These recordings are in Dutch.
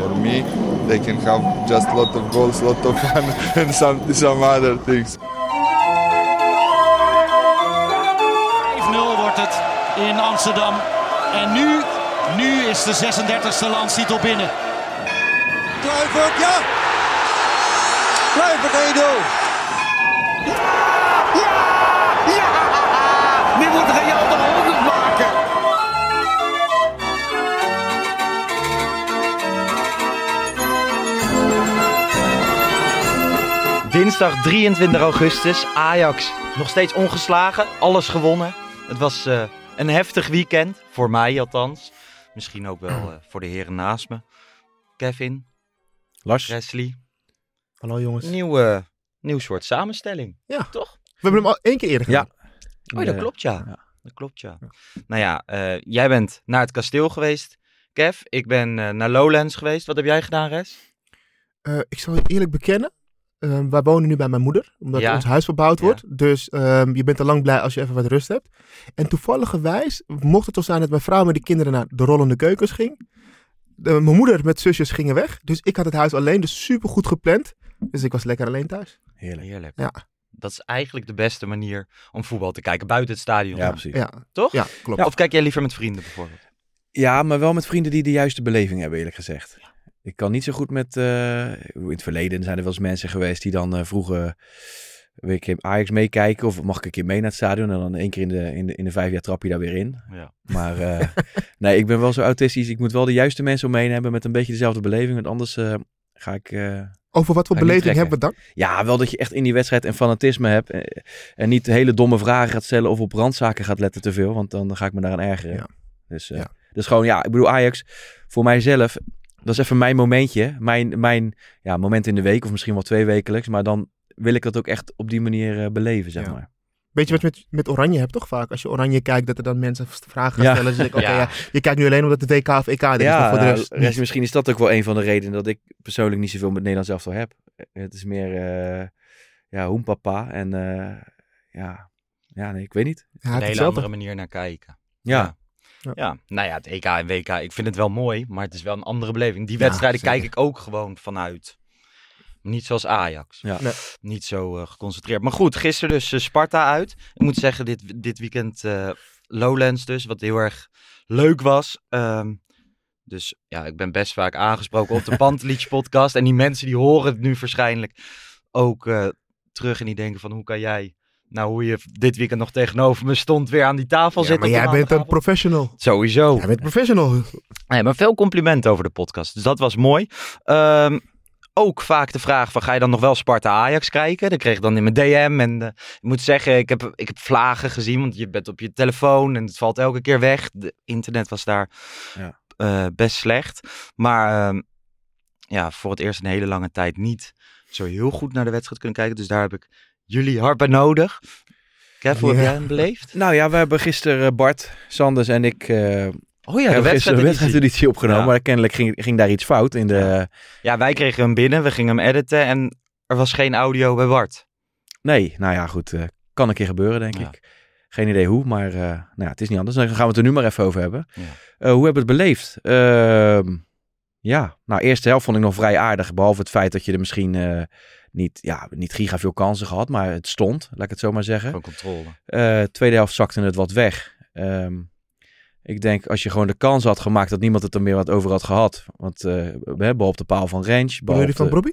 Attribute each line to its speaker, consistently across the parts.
Speaker 1: For me, they can have just a lot of goals, lot of fun, and some some other things.
Speaker 2: 5-0 wordt het in Amsterdam. En nu, nu is de 36e landstitel binnen.
Speaker 3: Kluivert, ja! Kluivert 1-0.
Speaker 4: Dinsdag 23 augustus, Ajax nog steeds ongeslagen, alles gewonnen. Het was eh, een heftig weekend, voor mij althans. Misschien ook wel eh, voor de heren naast me. Kevin,
Speaker 5: Lars.
Speaker 4: Wesley,
Speaker 5: Hallo jongens.
Speaker 4: nieuwe, nieuw soort samenstelling.
Speaker 5: Ja.
Speaker 4: Toch?
Speaker 5: We hebben hem al één keer eerder gedaan.
Speaker 4: Oh, dat klopt ja.
Speaker 5: ja.
Speaker 4: Dat klopt ja. Nou ja, eh, jij bent naar het kasteel geweest, Kev. Ik ben eh, naar Lowlands geweest. Wat heb jij gedaan, Res?
Speaker 5: Eh, ik zal je eerlijk bekennen. Eh, wij wonen nu bij mijn moeder, omdat
Speaker 4: Ja.
Speaker 5: ons huis verbouwd
Speaker 4: Ja.
Speaker 5: wordt. Dus ehm, je bent al lang blij als je even wat rust hebt. En toevalligerwijs mocht het zo zijn dat mijn vrouw met de kinderen naar de rollende keukens ging. De- mijn moeder met zusjes gingen weg. Dus ik had het huis alleen, dus super goed gepland. Dus ik was lekker alleen thuis.
Speaker 6: Heerlijk.
Speaker 4: Heerlijk.
Speaker 5: Ja.
Speaker 4: Dat is eigenlijk de beste manier om voetbal te kijken, buiten het stadion.
Speaker 6: Ja, precies.
Speaker 5: Ja,
Speaker 4: Toch?
Speaker 5: ja klopt.
Speaker 4: Of kijk jij liever met vrienden bijvoorbeeld?
Speaker 6: Ja, maar wel met vrienden die de juiste beleving hebben, eerlijk gezegd. Ik kan niet zo goed met... eh, in het verleden zijn er wel eens mensen geweest die dan eh, vroegen... Wil ik Ajax meekijken of mag ik een keer mee naar het stadion? En dan één keer in de, in de, in de vijf jaar trap je daar weer in.
Speaker 4: Ja.
Speaker 6: Maar eh, nee, ik ben wel zo autistisch. Ik moet wel de juiste mensen om me heen hebben met een beetje dezelfde beleving. Want anders eh, ga ik... eh,
Speaker 5: Over wat voor beleving hebben we dan?
Speaker 6: ja, wel dat je echt in die wedstrijd een fanatisme hebt. En niet hele domme vragen gaat stellen of op randzaken gaat letten te veel. Want dan ga ik me daaraan ergeren.
Speaker 5: Ja.
Speaker 6: Dus, eh,
Speaker 5: Ja.
Speaker 6: dus gewoon, ja, ik bedoel Ajax, voor mijzelf, dat is even mijn momentje. Mijn, mijn ja, moment in de week of misschien wel twee wekelijks. Maar dan wil ik dat ook echt op die manier eh, beleven, zeg
Speaker 5: Ja.
Speaker 6: maar.
Speaker 5: Weet je wat je met, met Oranje hebt toch vaak? Als je Oranje kijkt, dat er dan mensen vragen gaan
Speaker 6: Ja.
Speaker 5: stellen. Dus ik, oké,
Speaker 4: Ja.
Speaker 5: ja, je kijkt nu alleen omdat het WK of EK er is.
Speaker 6: Ja,
Speaker 5: voor de
Speaker 6: nou,
Speaker 5: rest
Speaker 6: misschien is dat ook wel een van de redenen dat ik persoonlijk niet zoveel met Nederland zelf heb. Eh, Het is meer, eh ja, hoempapa. En eh, ja, ja, nee, ik weet niet.
Speaker 4: Een hele andere manier naar kijken.
Speaker 6: Ja,
Speaker 5: Ja.
Speaker 4: Ja, nou ja, het EK en WK, ik vind het wel mooi, maar het is wel een andere beleving. Die wedstrijden kijk ik ook gewoon vanuit. Niet zoals Ajax.
Speaker 6: Ja.
Speaker 5: Nee.
Speaker 4: Niet zo eh, geconcentreerd. Maar goed, gisteren dus eh, Sparta uit. Ik moet zeggen, dit, dit weekend eh, Lowlands dus, wat heel erg leuk was. Ehm, dus ja, ik ben best vaak aangesproken op de Pantelich podcast. En die mensen die horen het nu waarschijnlijk ook eh, terug en die denken van hoe kan jij... Nou, hoe je dit weekend nog tegenover me stond, weer aan die tafel
Speaker 5: Ja,
Speaker 4: zitten.
Speaker 5: maar jij bent een professional.
Speaker 4: Sowieso.
Speaker 5: Jij bent professional.
Speaker 4: Nee, maar veel complimenten over de podcast. Dus dat was mooi. Ehm, ook vaak de vraag van ga je dan nog wel Sparta-Ajax kijken? Dat kreeg ik dan in mijn DM. En eh, ik moet zeggen, ik heb, ik heb vlagen gezien. Want je bent op je telefoon en het valt elke keer weg. De internet was daar
Speaker 6: Ja.
Speaker 4: eh, best slecht. Maar ehm, ja, voor het eerst een hele lange tijd niet zo heel goed naar de wedstrijd kunnen kijken. Dus daar heb ik jullie hard bij nodig. Kev, hoe heb jij hem beleefd?
Speaker 6: Nou ja, we hebben gisteren eh, Bart, Sanders en ik eh
Speaker 4: Oh ja, de
Speaker 6: hebben wedstrijdeditie opgenomen.
Speaker 4: Ja.
Speaker 6: Maar kennelijk ging, ging daar iets fout in de...
Speaker 4: Ja, wij kregen hem binnen. We gingen hem editen. En er was geen audio bij Bart.
Speaker 6: Nee, nou ja, goed. eh, kan een keer gebeuren, denk
Speaker 4: Ja.
Speaker 6: ik. Geen idee hoe, maar nou ja, het is niet anders. Dan gaan we het er nu maar even over hebben.
Speaker 4: Ja.
Speaker 6: Hoe hebben we het beleefd? Ehm, ja, nou, eerste helft vond ik nog vrij aardig. Behalve het feit dat je er misschien niet, ja, niet giga veel kansen gehad, maar het stond, laat ik het zo maar zeggen.
Speaker 4: Van controle.
Speaker 6: Eh, tweede helft zakte het wat weg. Ehm, ik denk als je gewoon de kans had gemaakt dat niemand het er meer wat over had gehad. Want eh, we hebben op de paal van Range. bal
Speaker 5: die van Brobby?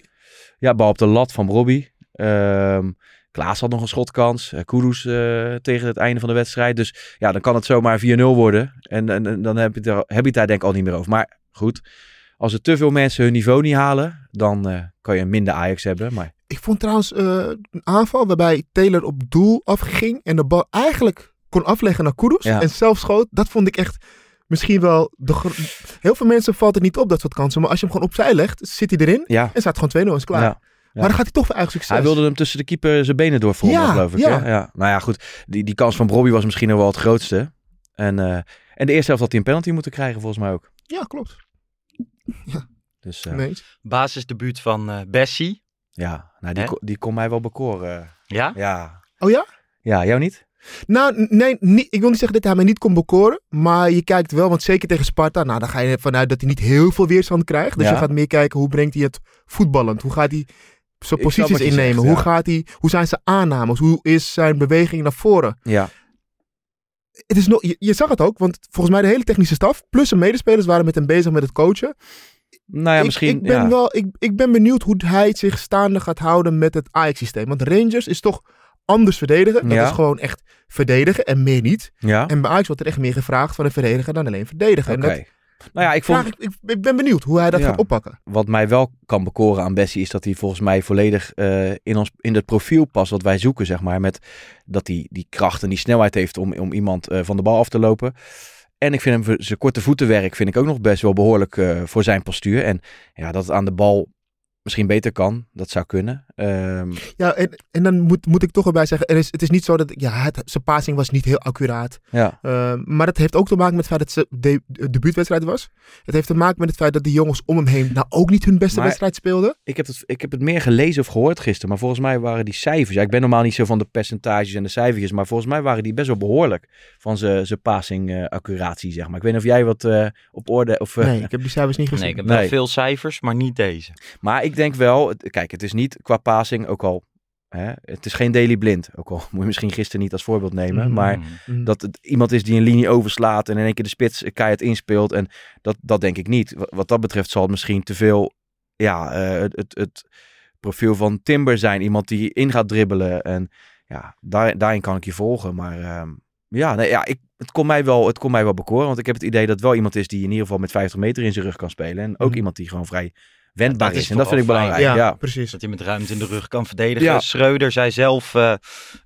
Speaker 6: ja, bal op de lat van Robbie. Ehm Klaas had nog een schotkans. Uh, Kudus eh, tegen het einde van de wedstrijd. Dus ja, dan kan het zomaar 4-0 worden. En, en, en dan heb je, er, heb je het daar denk ik al niet meer over. Maar goed, als er te veel mensen hun niveau niet halen, dan eh, kan je minder Ajax hebben. Maar
Speaker 5: Ik vond trouwens eh, een aanval waarbij Taylor op doel afging en de bal eigenlijk kon afleggen naar Kudus
Speaker 6: Ja.
Speaker 5: en zelf schoot. Dat vond ik echt misschien wel... De, heel veel mensen valt het niet op, dat soort kansen. Maar als je hem gewoon opzij legt, zit hij erin
Speaker 6: Ja,
Speaker 5: en staat gewoon 2-0 is klaar.
Speaker 6: ja.
Speaker 5: Maar dan gaat hij toch voor eigen succes.
Speaker 6: Hij wilde hem tussen de keeper zijn benen doorvolgen,
Speaker 5: Ja,
Speaker 6: geloof ik.
Speaker 5: ja.
Speaker 6: hè? ja. Nou ja, goed. Die, die kans van Robbie was misschien nog wel het grootste. En, eh, en de eerste helft had hij een penalty moeten krijgen, volgens mij ook.
Speaker 5: Ja, klopt.
Speaker 6: Dus eh,
Speaker 5: Nee.
Speaker 4: Basisdebuut van eh Bessie.
Speaker 6: ja, nou, die, ko- die kon mij wel bekoren.
Speaker 4: Ja?
Speaker 6: Ja.
Speaker 5: Oh ja?
Speaker 6: ja, jou niet?
Speaker 5: Nou, nee, niet, ik wil niet zeggen dat hij mij niet kon bekoren. Maar je kijkt wel, want zeker tegen Sparta, nou, dan ga je vanuit dat hij niet heel veel weerstand krijgt. Dus
Speaker 6: Ja.
Speaker 5: je gaat meer kijken, hoe brengt hij het voetballend? Hoe gaat hij zijn posities innemen?
Speaker 6: zegt,
Speaker 5: hoe,
Speaker 6: ja.
Speaker 5: gaat hij, hoe zijn zijn aannames? Hoe is zijn beweging naar voren?
Speaker 6: Ja.
Speaker 5: Het is nog, je, je zag het ook, want volgens mij de hele technische staf, plus zijn medespelers waren met hem bezig met het coachen.
Speaker 6: Nou ja,
Speaker 5: ik,
Speaker 6: misschien.
Speaker 5: ik, ben
Speaker 6: ja.
Speaker 5: wel, ik, ik ben benieuwd hoe hij zich staande gaat houden met het Ajax-systeem. Want Rangers is toch anders verdedigen. Dat
Speaker 6: Ja.
Speaker 5: is gewoon echt verdedigen en meer niet.
Speaker 6: Ja,
Speaker 5: En bij Ajax wordt er echt meer gevraagd van een verdediger dan alleen verdedigen.
Speaker 6: oké.
Speaker 5: En dat
Speaker 6: Nou ja, ik vond...
Speaker 5: vraag ik, ik, ben benieuwd hoe hij dat
Speaker 6: Ja.
Speaker 5: gaat oppakken.
Speaker 6: wat mij wel kan bekoren aan Bessie is dat hij volgens mij volledig eh, in, ons, in het profiel past wat wij zoeken, zeg maar. Met dat hij die kracht en die snelheid heeft om, om iemand eh, van de bal af te lopen. En ik vind hem zijn korte voetenwerk vind ik ook nog best wel behoorlijk eh, voor zijn postuur. En ja, dat het aan de bal misschien beter kan, dat zou kunnen. Ehm,
Speaker 5: Ja, en, en dan moet, moet ik toch erbij zeggen, er is, het is niet zo dat, ja, het, zijn passing was niet heel accuraat.
Speaker 6: ja,
Speaker 5: Uh, maar dat heeft ook te maken met het feit dat het de, de debuutwedstrijd was. Het heeft te maken met het feit dat die jongens om hem heen nou ook niet hun beste
Speaker 6: Maar-
Speaker 5: wedstrijd speelden.
Speaker 6: ik, heb het, ik heb het meer gelezen of gehoord gisteren, maar volgens mij waren die cijfers. Ja, ik ben normaal niet zo van de percentages en de cijfertjes, maar volgens mij waren die best wel behoorlijk van zijn passing eh, accuratie, zeg maar. Ik weet niet of jij wat eh, op orde of. eh,
Speaker 5: Nee, ik heb die cijfers niet gezien.
Speaker 4: Nee, ik heb
Speaker 6: Nee.
Speaker 4: wel veel cijfers, maar niet deze.
Speaker 6: Maar ik denk wel, kijk, het is niet qua passing, ook al, hè, het is geen Daily Blind. Ook al moet je misschien gisteren niet als voorbeeld nemen,
Speaker 5: Mhm.
Speaker 6: maar
Speaker 5: Mm.
Speaker 6: dat het iemand is die een linie overslaat en in één keer de spits keihard inspeelt. En dat, dat denk ik niet. Wat, wat dat betreft zal het misschien te veel, ja, eh, het, het, het profiel van Timber zijn. Iemand die in gaat dribbelen en ja, daar, daarin kan ik je volgen. Maar ehm, ja, nee, ja ik, het, kon mij wel, het kon mij wel bekoren, want ik heb het idee dat het wel iemand is die in ieder geval met 50 meter in zijn rug kan spelen. En ook
Speaker 5: Mhm.
Speaker 6: iemand die gewoon vrij wendbaar
Speaker 4: is
Speaker 6: is. En dat vind ik belangrijk.
Speaker 5: ja,
Speaker 6: Ja,
Speaker 5: precies.
Speaker 4: Dat hij met ruimte in de rug kan verdedigen.
Speaker 6: Ja.
Speaker 4: Schreuder zei zelf eh,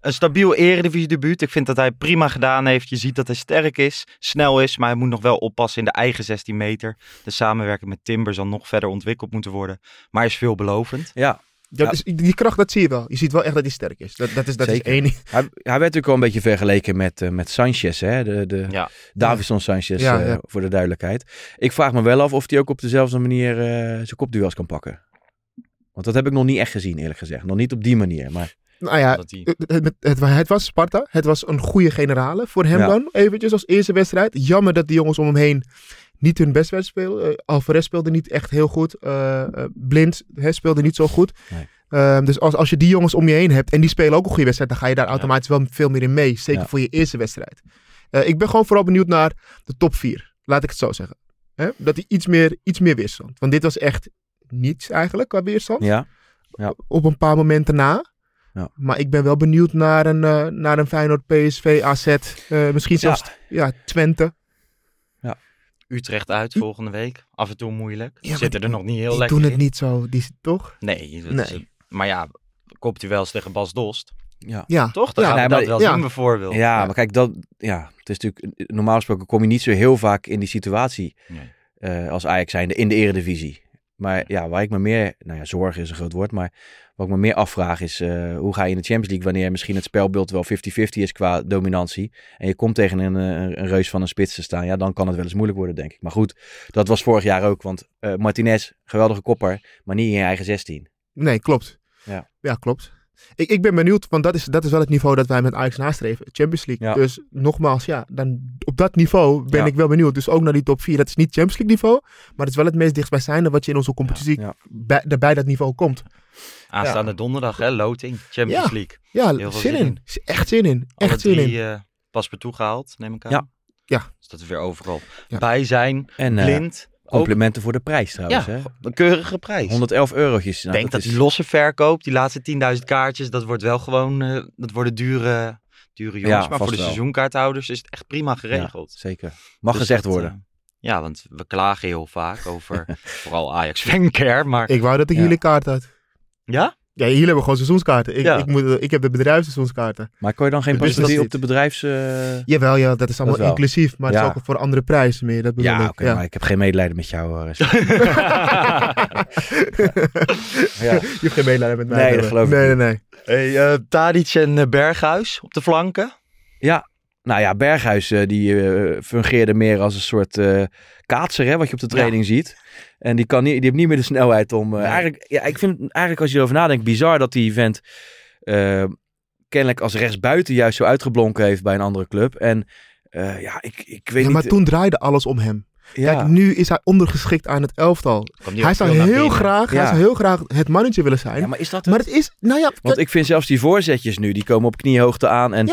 Speaker 4: een stabiel eredivisie debuut. Ik vind dat hij prima gedaan heeft. Je ziet dat hij sterk is, snel is, maar hij moet nog wel oppassen in de eigen 16 meter. De samenwerking met Timber zal nog verder ontwikkeld moeten worden. Maar hij is veelbelovend.
Speaker 6: ja.
Speaker 5: Ja,
Speaker 6: Ja.
Speaker 5: dus die kracht, dat zie je wel. Je ziet wel echt dat hij sterk is. Dat, dat is, dat is
Speaker 6: Zeker.
Speaker 5: één.
Speaker 6: Hij, hij werd natuurlijk wel een beetje vergeleken met, eh, met Sanchez, hè? De, de
Speaker 4: Ja.
Speaker 6: Davison Sanchez,
Speaker 5: Ja,
Speaker 6: eh, voor de duidelijkheid. Ik vraag me wel af of hij ook op dezelfde manier eh, zijn kopduels kan pakken. Want dat heb ik nog niet echt gezien, eerlijk gezegd. Nog niet op die manier. Maar
Speaker 5: Nou ja, het, het, het, het was Sparta. Het was een goede generale voor hem
Speaker 6: Ja.
Speaker 5: dan. Eventjes als eerste wedstrijd. Jammer dat die jongens om hem heen niet hun best spelen. Eh, Alvarez speelde niet echt heel goed. Eh, eh, Blind speelde niet zo goed.
Speaker 6: Nee.
Speaker 5: Ehm, dus als, als je die jongens om je heen hebt en die spelen ook een goede wedstrijd, dan ga je daar automatisch wel veel meer in mee. Zeker
Speaker 6: Ja.
Speaker 5: voor je eerste wedstrijd. Ik ben gewoon vooral benieuwd naar de top 4. Laat ik het zo zeggen. Dat hij iets meer, iets meer weerstand. Want dit was echt niets eigenlijk qua weerstand.
Speaker 6: ja,
Speaker 5: Op een paar momenten na.
Speaker 6: Ja.
Speaker 5: Maar ik ben wel benieuwd naar een, eh, naar een Feyenoord, PSV, AZ. misschien zelfs ja. Twente.
Speaker 4: Utrecht uit volgende week. Af en toe moeilijk.
Speaker 5: Ja,
Speaker 4: Zitten
Speaker 5: die-
Speaker 4: er nog niet heel
Speaker 5: Die
Speaker 4: lekker
Speaker 5: doen het
Speaker 4: in.
Speaker 5: niet zo. Die, toch?
Speaker 4: Nee, dat
Speaker 5: Nee.
Speaker 4: Is, maar ja, kopt hij wel eens tegen Bas Dost.
Speaker 6: ja.
Speaker 5: Ja.
Speaker 4: Toch? Dan
Speaker 5: Ja,
Speaker 4: gaan we
Speaker 6: nee,
Speaker 4: dat
Speaker 6: maar-
Speaker 4: wel
Speaker 5: ja.
Speaker 4: zien bijvoorbeeld.
Speaker 6: ja, maar kijk, dat, ja, het is natuurlijk, normaal gesproken kom je niet zo heel vaak in die situatie
Speaker 4: Nee.
Speaker 6: eh, als Ajax zijnde in de eredivisie. Maar ja, waar ik me meer, nou ja, zorgen is een groot woord, maar wat ik me meer afvraag is, eh, hoe ga je in de Champions League wanneer misschien het spelbeeld wel 50-50 is qua dominantie en je komt tegen een, eh, een reus van een spits te staan, ja, dan kan het wel eens moeilijk worden, denk ik. Maar goed, dat was vorig jaar ook, want eh, Martinez, geweldige kopper, maar niet in je eigen 16.
Speaker 5: Nee, klopt.
Speaker 6: Ja.
Speaker 5: ja klopt. Ik, ik ben benieuwd, want dat is, dat is wel het niveau dat wij met Ajax nastreven. Champions League.
Speaker 6: Ja.
Speaker 5: Dus nogmaals, ja, dan op dat niveau ben
Speaker 6: Ja.
Speaker 5: ik wel benieuwd. Dus ook naar die top 4. Dat is niet Champions League niveau, maar het is wel het meest dichtstbijzijnde wat je in onze competitie
Speaker 6: Ja.
Speaker 5: bij, bij dat niveau komt.
Speaker 4: Aanstaande donderdag, hè, loting, Champions
Speaker 5: Ja.
Speaker 4: League.
Speaker 5: Ja,
Speaker 4: Heel veel
Speaker 5: zin
Speaker 4: zin
Speaker 5: in.
Speaker 4: in.
Speaker 5: Echt zin in.
Speaker 4: Alle
Speaker 5: Echt zin in.
Speaker 4: drie eh, pas per toegehaald, neem ik aan.
Speaker 6: Ja.
Speaker 5: Ja.
Speaker 4: Dus dat we weer overal
Speaker 5: Ja.
Speaker 4: bij zijn.
Speaker 6: En eh,
Speaker 4: Blind.
Speaker 6: Complimenten voor de prijs trouwens.
Speaker 4: ja,
Speaker 6: hè?
Speaker 4: een keurige prijs.
Speaker 6: 111 eurotjes.
Speaker 4: Ik
Speaker 6: Nou,
Speaker 4: denk dat,
Speaker 6: is-
Speaker 4: die losse verkoop, die laatste 10.000 kaartjes, dat wordt wel gewoon, eh, dat worden dure, dure jongens.
Speaker 6: Ja,
Speaker 4: maar voor de
Speaker 6: wel.
Speaker 4: seizoenkaarthouders is het echt prima geregeld.
Speaker 6: Ja, zeker. Mag
Speaker 4: Dus
Speaker 6: gezegd
Speaker 4: dat,
Speaker 6: worden.
Speaker 4: eh, ja, want we klagen heel vaak over vooral Ajax fancare, maar
Speaker 5: Ik wou dat ik
Speaker 6: Ja.
Speaker 5: jullie kaart had.
Speaker 4: ja?
Speaker 5: Ja, jullie hebben gewoon seizoenskaarten. Ik,
Speaker 4: Ja.
Speaker 5: ik, moet, ik heb de bedrijfsseizoenskaarten.
Speaker 6: Maar kon je dan geen
Speaker 5: Dus
Speaker 6: op de bedrijfs... eh,
Speaker 5: Jawel, ja, dat is allemaal inclusief. Maar het
Speaker 6: Ja.
Speaker 5: is ook voor andere prijs meer. Dat bedoel
Speaker 6: Ja,
Speaker 5: ik.
Speaker 6: oké, maar ik heb geen medelijden met jou. eh, ja.
Speaker 5: Je hebt geen medelijden met mij.
Speaker 6: Nee, dat geloof ik
Speaker 5: nee,
Speaker 6: niet.
Speaker 5: Nee, nee,
Speaker 4: Hey, eh, Tadic en Berghuis op de flanken.
Speaker 6: Nou ja, Berghuis die eh, fungeerde meer als een soort eh kaatser, hè, wat je op de training ziet. En die, kan niet, die heeft niet meer de snelheid om... eh,
Speaker 4: Nee.
Speaker 6: eigenlijk, ja, ik vind het eigenlijk als je erover nadenkt bizar dat die vent eh, kennelijk als rechtsbuiten juist zo uitgeblonken heeft bij een andere club. En eh, ja, ik, ik weet
Speaker 5: Ja,
Speaker 6: niet...
Speaker 5: maar toen draaide alles om hem.
Speaker 6: Ja,
Speaker 5: Kijk, nu is hij ondergeschikt aan het elftal. Hij zou heel graag, hij zou heel graag het mannetje willen zijn.
Speaker 6: ja, maar is dat
Speaker 5: maar
Speaker 6: het?
Speaker 5: het is, nou ja,
Speaker 6: Want ik vind zelfs die voorzetjes nu, die komen op kniehoogte aan. En,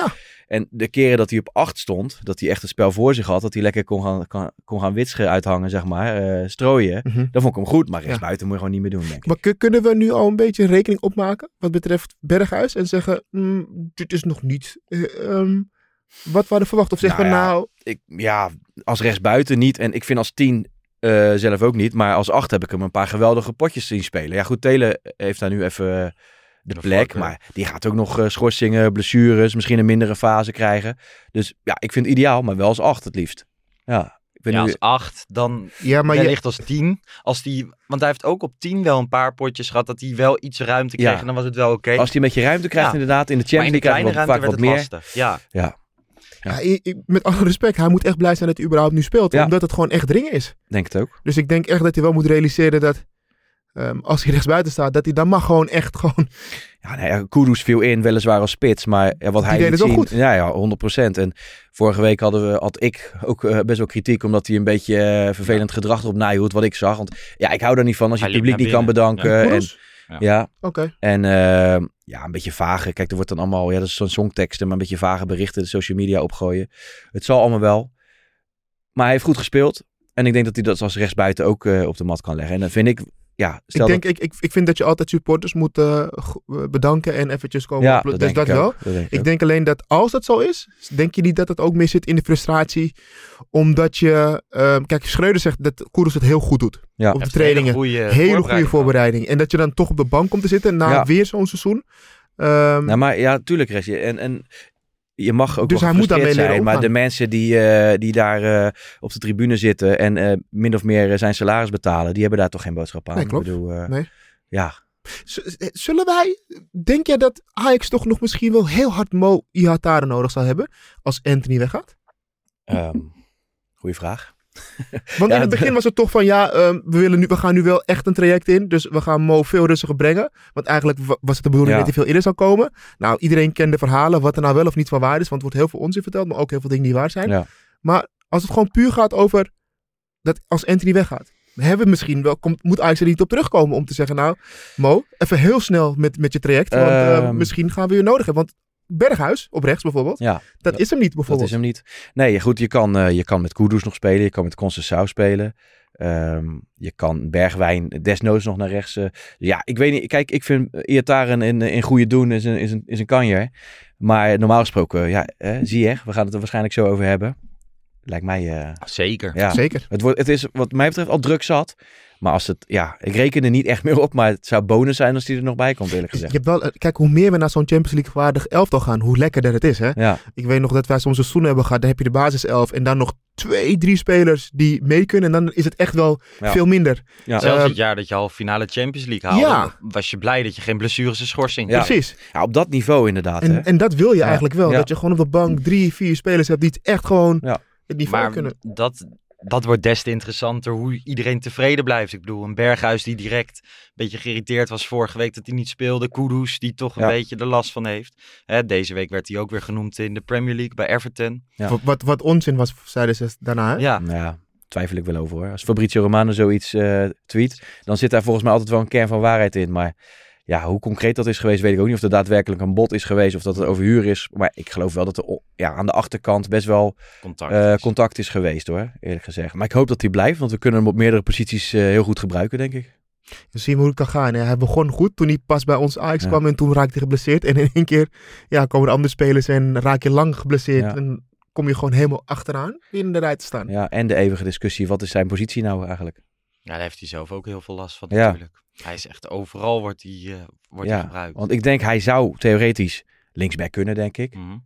Speaker 6: en de keren dat hij op acht stond, dat hij echt het spel voor zich had, dat hij lekker kon gaan, kan, kon gaan witschen uithangen, zeg maar, eh, strooien.
Speaker 5: Mhm.
Speaker 6: Dan vond ik hem goed, maar rechtsbuiten moet je gewoon niet meer doen, denk ik.
Speaker 5: Maar kun- kunnen we nu al een beetje rekening opmaken wat betreft Berghuis en zeggen, mm, dit is nog niet eh, ehm, wat we hadden verwacht? Of zeggen
Speaker 6: Nou ja.
Speaker 5: nou,
Speaker 6: Ik, ja, als rechtsbuiten niet. En ik vind als tien eh, zelf ook niet. Maar als acht heb ik hem een paar geweldige potjes zien spelen. Ja, goed, Telen heeft daar nu even eh, de plek. Maar die gaat ook nog eh, schorsingen, blessures, misschien een mindere fase krijgen. Dus ja, ik vind het ideaal, maar wel als acht het liefst. Ja, ik ben
Speaker 4: Ja,
Speaker 6: nu...
Speaker 4: als acht, dan
Speaker 5: ja, maar je,
Speaker 4: als tien. Als die, want hij heeft ook op tien wel een paar potjes gehad dat hij wel iets ruimte kreeg.
Speaker 6: Ja.
Speaker 4: En dan was het wel oké.
Speaker 6: Als hij een beetje ruimte krijgt,
Speaker 4: Ja.
Speaker 6: inderdaad, in de
Speaker 4: Maar
Speaker 6: Champions
Speaker 4: in de
Speaker 6: League krijgt
Speaker 4: kleine
Speaker 6: hij vaak
Speaker 4: werd
Speaker 6: wat
Speaker 4: het
Speaker 6: meer.
Speaker 4: lastig. Ja.
Speaker 6: Ja,
Speaker 5: ja, met alle respect, hij moet echt blij zijn dat hij überhaupt nu speelt.
Speaker 6: Ja.
Speaker 5: Omdat het gewoon echt dringen is.
Speaker 6: denk het ook.
Speaker 5: Dus ik denk echt dat hij wel moet realiseren dat ehm, als hij rechtsbuiten staat, dat hij dan mag gewoon echt gewoon...
Speaker 6: Ja, nee, Kudus viel in, weliswaar als spits, maar ja, wat hij
Speaker 5: deed het wel
Speaker 6: zien,
Speaker 5: goed.
Speaker 6: Ja, ja, 100%. En vorige week hadden we, had ik ook eh, best wel kritiek, omdat hij een beetje eh, vervelend gedrag erop nahield, wat ik zag. Want ja, ik hou daar niet van als je
Speaker 4: Hij
Speaker 6: het publiek niet kan bedanken. En?
Speaker 4: Ja.
Speaker 6: ja,
Speaker 5: Oké.
Speaker 6: en eh, ja, een beetje vage. Kijk, er wordt dan allemaal, ja, dat is zo'n songteksten, maar een beetje vage berichten de social media opgooien. Het zal allemaal wel. Maar hij heeft goed gespeeld. En ik denk dat hij dat als rechtsbuiten ook eh, op de mat kan leggen. En dan vind ik, ja, stel
Speaker 5: Ik, denk, ik, ik, ik vind dat je altijd supporters moet eh, eh, bedanken en eventjes komen.
Speaker 6: ja,
Speaker 5: op-
Speaker 6: dat
Speaker 5: dus
Speaker 6: denk
Speaker 5: dat
Speaker 6: ik
Speaker 5: wel.
Speaker 6: ook. Dat denk ik
Speaker 5: denk alleen dat als dat zo is, denk je niet dat het ook meer zit in de frustratie. Omdat je, ehm, kijk, Schreuder zegt dat Koerders het heel goed doet.
Speaker 6: Ja.
Speaker 5: Op de trainingen.
Speaker 4: Hele goede
Speaker 5: Hele goede voorbereiding. En dat je dan toch op de bank komt te zitten na
Speaker 6: Ja.
Speaker 5: weer zo'n seizoen. Ehm,
Speaker 6: Nou, maar ja, tuurlijk, Restje. En, en je mag ook
Speaker 5: Dus
Speaker 6: wel
Speaker 5: hij moet
Speaker 6: gefrustreerd
Speaker 5: daarmee leren
Speaker 6: zijn. Maar de mensen die, eh, die daar eh, op de tribune zitten en eh, min of meer zijn salaris betalen, die hebben daar toch geen boodschap aan.
Speaker 5: Nee, klopt.
Speaker 6: Ik bedoel,
Speaker 5: Nee.
Speaker 6: Ja,
Speaker 5: z- zullen wij, denk jij dat Ajax toch nog misschien wel heel hard Mo Ihatare nodig zal hebben als Anthony weggaat?
Speaker 6: ehm goeie vraag.
Speaker 5: Want
Speaker 6: Ja,
Speaker 5: in het begin was het toch van ja, ehm, we, willen nu, we gaan nu wel echt een traject in. Dus we gaan Mo veel rustiger brengen. Want eigenlijk wa- was het de bedoeling
Speaker 6: Ja.
Speaker 5: dat hij veel eerder zou komen. Nou, iedereen kent de verhalen, wat er nou wel of niet van waar is. Want er wordt heel veel onzin verteld, maar ook heel veel dingen die waar zijn.
Speaker 6: Ja.
Speaker 5: Maar als het gewoon puur gaat over dat als Anthony weggaat. Hebben we misschien wel, komt, moet Ajax er niet op terugkomen om te zeggen, nou Mo, even heel snel met, met je traject. Want eh,
Speaker 6: Ehm.
Speaker 5: misschien gaan we je nodig hebben. Want Berghuis, op rechts bijvoorbeeld,
Speaker 6: Ja,
Speaker 5: dat is hem niet
Speaker 6: dat
Speaker 5: bijvoorbeeld.
Speaker 6: is hem niet. Nee, goed, je kan, eh, je kan met Kudus nog spelen. Je kan met Conceição spelen. Ehm, je kan Bergwijn desnoods nog naar rechts. eh. ja, ik weet niet. Kijk, ik vind Iataren in, in goede doen is een, is een, is een kanjer. Maar normaal gesproken, ja, eh, zie je, we gaan het er waarschijnlijk zo over hebben. Lijkt mij, eh,
Speaker 4: Zeker.
Speaker 6: ja.
Speaker 5: Zeker.
Speaker 6: Het, wordt, het is wat mij betreft al druk zat. Maar als het, ja, ik reken er niet echt meer op. Maar het zou bonus zijn als die er nog bij komt, eerlijk
Speaker 5: Je
Speaker 6: gezegd.
Speaker 5: hebt wel, eh, kijk, hoe meer we naar zo'n Champions League waardig elftal gaan, hoe lekkerder het is. Hè?
Speaker 6: Ja,
Speaker 5: Ik weet nog dat wij soms een seizoen hebben gehad. Dan heb je de basiself en dan nog twee, drie spelers die mee kunnen. En dan is het echt wel
Speaker 6: Ja.
Speaker 5: veel minder.
Speaker 6: ja.
Speaker 4: Zelfs
Speaker 5: Ehm,
Speaker 4: het jaar dat je halve finale Champions League haalde,
Speaker 5: Ja.
Speaker 4: was je blij dat je geen blessures en schorsing
Speaker 6: Ja.
Speaker 5: Precies.
Speaker 6: ja, op dat niveau inderdaad. hè.
Speaker 5: En, en dat wil je
Speaker 6: Ja.
Speaker 5: eigenlijk wel.
Speaker 6: Ja.
Speaker 5: Dat je gewoon op de bank drie, vier spelers hebt die het echt gewoon
Speaker 6: Ja.
Speaker 5: het niveau
Speaker 4: Maar
Speaker 5: kunnen.
Speaker 4: dat, dat wordt des te interessanter hoe iedereen tevreden blijft. Ik bedoel, een Berghuis die direct een beetje geïrriteerd was vorige week dat hij niet speelde. Kudus die toch een
Speaker 6: Ja.
Speaker 4: beetje er last van heeft. Hè, deze week werd hij ook weer genoemd in de Premier League bij Everton.
Speaker 6: Ja.
Speaker 5: Wat, wat, wat onzin was, zeiden ze daarna. Hè?
Speaker 4: Ja,
Speaker 6: ja, twijfel ik wel over hoor. Als Fabrizio Romano zoiets eh, tweet, dan zit daar volgens mij altijd wel een kern van waarheid in. Maar ja, hoe concreet dat is geweest, weet ik ook niet. Of er daadwerkelijk een bod is geweest of dat het overhuur is. Maar ik geloof wel dat er ja, aan de achterkant best wel
Speaker 4: contact.
Speaker 6: eh, contact is geweest hoor, eerlijk gezegd. Maar ik hoop dat hij blijft, want we kunnen hem op meerdere posities eh, heel goed gebruiken, denk ik.
Speaker 5: Dan zie je hoe het kan gaan. Hè? Hij begon goed toen hij pas bij ons Ajax
Speaker 6: Ja.
Speaker 5: kwam. En toen raakte hij geblesseerd. En in één keer ja, komen er andere spelers en raak je lang geblesseerd.
Speaker 6: Ja.
Speaker 5: En kom je gewoon helemaal achteraan weer in de rij te staan.
Speaker 6: Ja, en de eeuwige discussie, wat is zijn positie nou eigenlijk?
Speaker 4: ja, daar heeft hij zelf ook heel veel last van
Speaker 6: Ja.
Speaker 4: natuurlijk. Hij is echt overal wordt hij, eh, wordt hij
Speaker 6: Ja,
Speaker 4: gebruikt.
Speaker 6: want ik denk hij zou theoretisch linksback kunnen, denk ik.
Speaker 4: Mhm.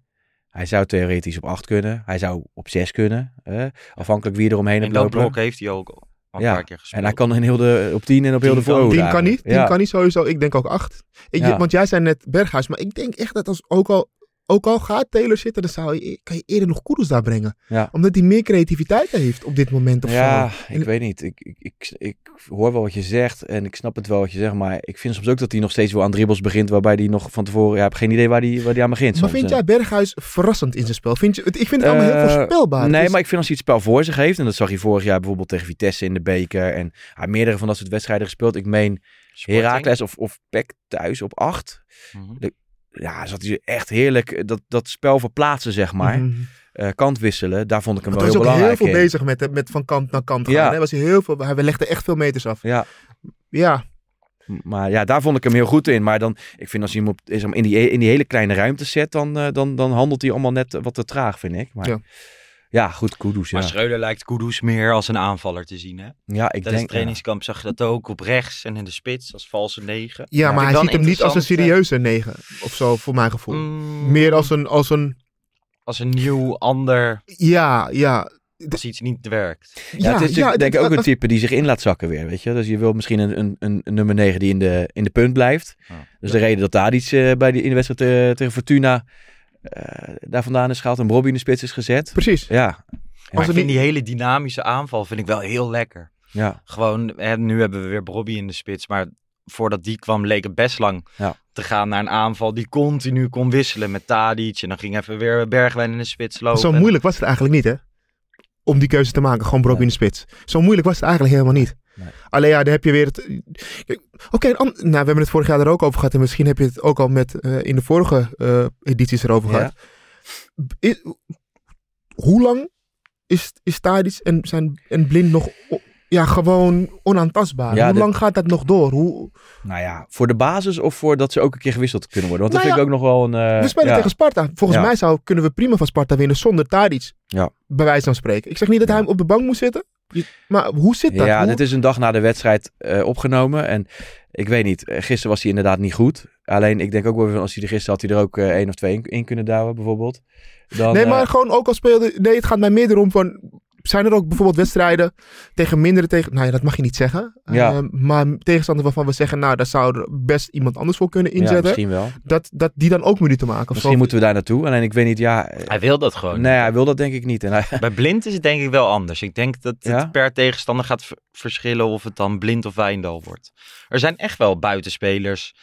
Speaker 6: Hij zou theoretisch op 8 kunnen. Hij zou op 6 kunnen. hè, afhankelijk wie er omheen heeft
Speaker 4: dat
Speaker 6: lopen.
Speaker 4: blok heeft hij ook al een
Speaker 6: Ja,
Speaker 4: paar keer gespeeld.
Speaker 6: En hij kan in heel de, op 10 en op heel de
Speaker 4: kan-
Speaker 6: voorhoede.
Speaker 5: Tien kan niet.
Speaker 6: eigenlijk.
Speaker 5: Tien
Speaker 6: Ja.
Speaker 5: kan niet sowieso. Ik denk ook acht. Ik,
Speaker 6: Ja.
Speaker 5: Want jij zei net Berghuis. Maar ik denk echt dat als ook al, ook al gaat Taylor zitten, dan zou je, kan je eerder nog Kudus daar brengen.
Speaker 6: Ja.
Speaker 5: Omdat hij meer creativiteit heeft op dit moment. Of
Speaker 6: Ja,
Speaker 5: zo.
Speaker 6: ik
Speaker 5: En-
Speaker 6: weet niet. Ik, ik, ik, ik hoor wel wat je zegt en ik snap het wel wat je zegt. Maar ik vind soms ook dat hij nog steeds wel aan dribbles begint. Waarbij hij nog van tevoren... Ja, ik heb geen idee waar hij waar die aan begint
Speaker 5: Maar
Speaker 6: soms.
Speaker 5: vind jij Berghuis verrassend in zijn spel? Vind je, ik vind het allemaal heel
Speaker 6: Eh,
Speaker 5: voorspelbaar.
Speaker 6: Nee,
Speaker 5: Dus-
Speaker 6: maar ik vind als hij het spel voor zich heeft. En dat zag hij vorig jaar bijvoorbeeld tegen Vitesse in de beker. En hij meerdere van dat soort wedstrijden gespeeld. Ik meen
Speaker 4: Sporting.
Speaker 6: Heracles of, of PEC thuis op 8.
Speaker 4: Mhm.
Speaker 6: Ja, zat hij echt heerlijk eh, dat, dat spel verplaatsen, zeg maar. Eh, kant wisselen, daar vond ik hem wel
Speaker 5: hij
Speaker 6: heel
Speaker 5: was ook heel
Speaker 6: belangrijk
Speaker 5: veel bezig met, met van kant naar kant gaan.
Speaker 6: Ja.
Speaker 5: Hè? Was hij, heel veel, hij legde echt veel meters af.
Speaker 6: Ja,
Speaker 5: Ja,
Speaker 6: maar ja, daar vond ik hem heel goed in. Maar dan, ik vind als hij hem op, is hem in, die, in die hele kleine ruimte zet, dan, eh, dan, dan handelt hij allemaal net wat te traag, vind ik. Maar
Speaker 5: Ja.
Speaker 6: Ja, goed, Kudus, ja.
Speaker 4: Maar Schreuder lijkt Kudus meer als een aanvaller te zien. Hè?
Speaker 6: Ja, ik
Speaker 4: Tijdens het
Speaker 6: denk...
Speaker 4: trainingskamp zag je dat ook op rechts en in de spits als valse negen.
Speaker 5: ja, maar hij ziet hem niet als een serieuze negen. Of zo, voor mijn gevoel.
Speaker 4: Mm,
Speaker 5: Meer als een, als een...
Speaker 4: als een nieuw, ander,
Speaker 5: Ja, ja.
Speaker 4: als iets niet werkt.
Speaker 6: Ja, het is denk ik ook een type die zich in laat zakken weer, weet je. Dus je wil misschien een, een, een, een nummer 9 die in de, in de punt blijft.
Speaker 4: Ja.
Speaker 6: Dus de reden dat daar iets eh, bij die, in de wedstrijd eh, tegen Fortuna daar vandaan is gehaald en Bobby in de spits is gezet.
Speaker 5: Precies.
Speaker 6: Ja,
Speaker 5: Als
Speaker 4: ik vind die hele dynamische aanval vind ik wel heel lekker.
Speaker 6: ja,
Speaker 4: Gewoon, hè, nu hebben we weer Bobby in de spits, maar voordat die kwam leek het best lang
Speaker 6: Ja.
Speaker 4: te gaan naar een aanval die continu kon wisselen met Tadic. En dan ging even weer Bergwijn in de spits lopen.
Speaker 5: Zo moeilijk was het eigenlijk niet, hè? Om die keuze te maken, gewoon Brobbey in de spits. Zo moeilijk was het eigenlijk helemaal niet.
Speaker 6: Nee.
Speaker 5: Alleen ja, dan heb je weer het... Oké, nou, we hebben het vorig jaar er ook over gehad. En misschien heb je het ook al met, eh, in de vorige eh, edities erover
Speaker 6: Ja.
Speaker 5: gehad. Is- hoe lang is, is Tadic en, zijn, en Blind nog ja, gewoon onaantastbaar?
Speaker 6: Ja,
Speaker 5: hoe lang gaat dat nog door? Hoe,
Speaker 6: nou ja, voor de basis of voor dat ze ook een keer gewisseld kunnen worden. Want dat
Speaker 5: Nou
Speaker 6: vind ik ook nog wel een... eh,
Speaker 5: we spelen
Speaker 6: ja.
Speaker 5: tegen Sparta. Volgens mij zou, kunnen we prima van Sparta winnen zonder Tadic.
Speaker 6: Ja.
Speaker 5: Bij wijze van spreken. Ik zeg niet dat hij op de bank moet zitten. Maar hoe zit dat?
Speaker 6: Ja,
Speaker 5: Hoe-
Speaker 6: dit is een dag na de wedstrijd eh, opgenomen. En ik weet niet, eh, gisteren was hij inderdaad niet goed. Alleen ik denk ook wel, weer, als hij er gisteren had hij er ook eh, één of twee in, in kunnen douwen, bijvoorbeeld. Dan,
Speaker 5: nee, maar gewoon ook al speelde... Nee, het gaat mij meer erom van... Zijn er ook bijvoorbeeld wedstrijden tegen mindere tegen... Nou ja, dat mag je niet zeggen.
Speaker 6: Ja.
Speaker 5: Eh, maar tegenstander waarvan we zeggen... Nou, daar zou er best iemand anders voor kunnen
Speaker 6: ja,
Speaker 5: inzetten.
Speaker 6: misschien wel.
Speaker 5: dat, dat die dan ook minuten maken. Of
Speaker 6: Misschien
Speaker 5: zo.
Speaker 6: moeten we daar naartoe. Alleen ik weet niet, ja... eh,
Speaker 4: Hij wil dat gewoon.
Speaker 6: nee, hij wil dat denk ik niet. En hij,
Speaker 4: Bij Blind is het denk ik wel anders. Ik denk dat het
Speaker 6: Ja?
Speaker 4: per tegenstander gaat verschillen of het dan Blind of Wijndal wordt. Er zijn echt wel buitenspelers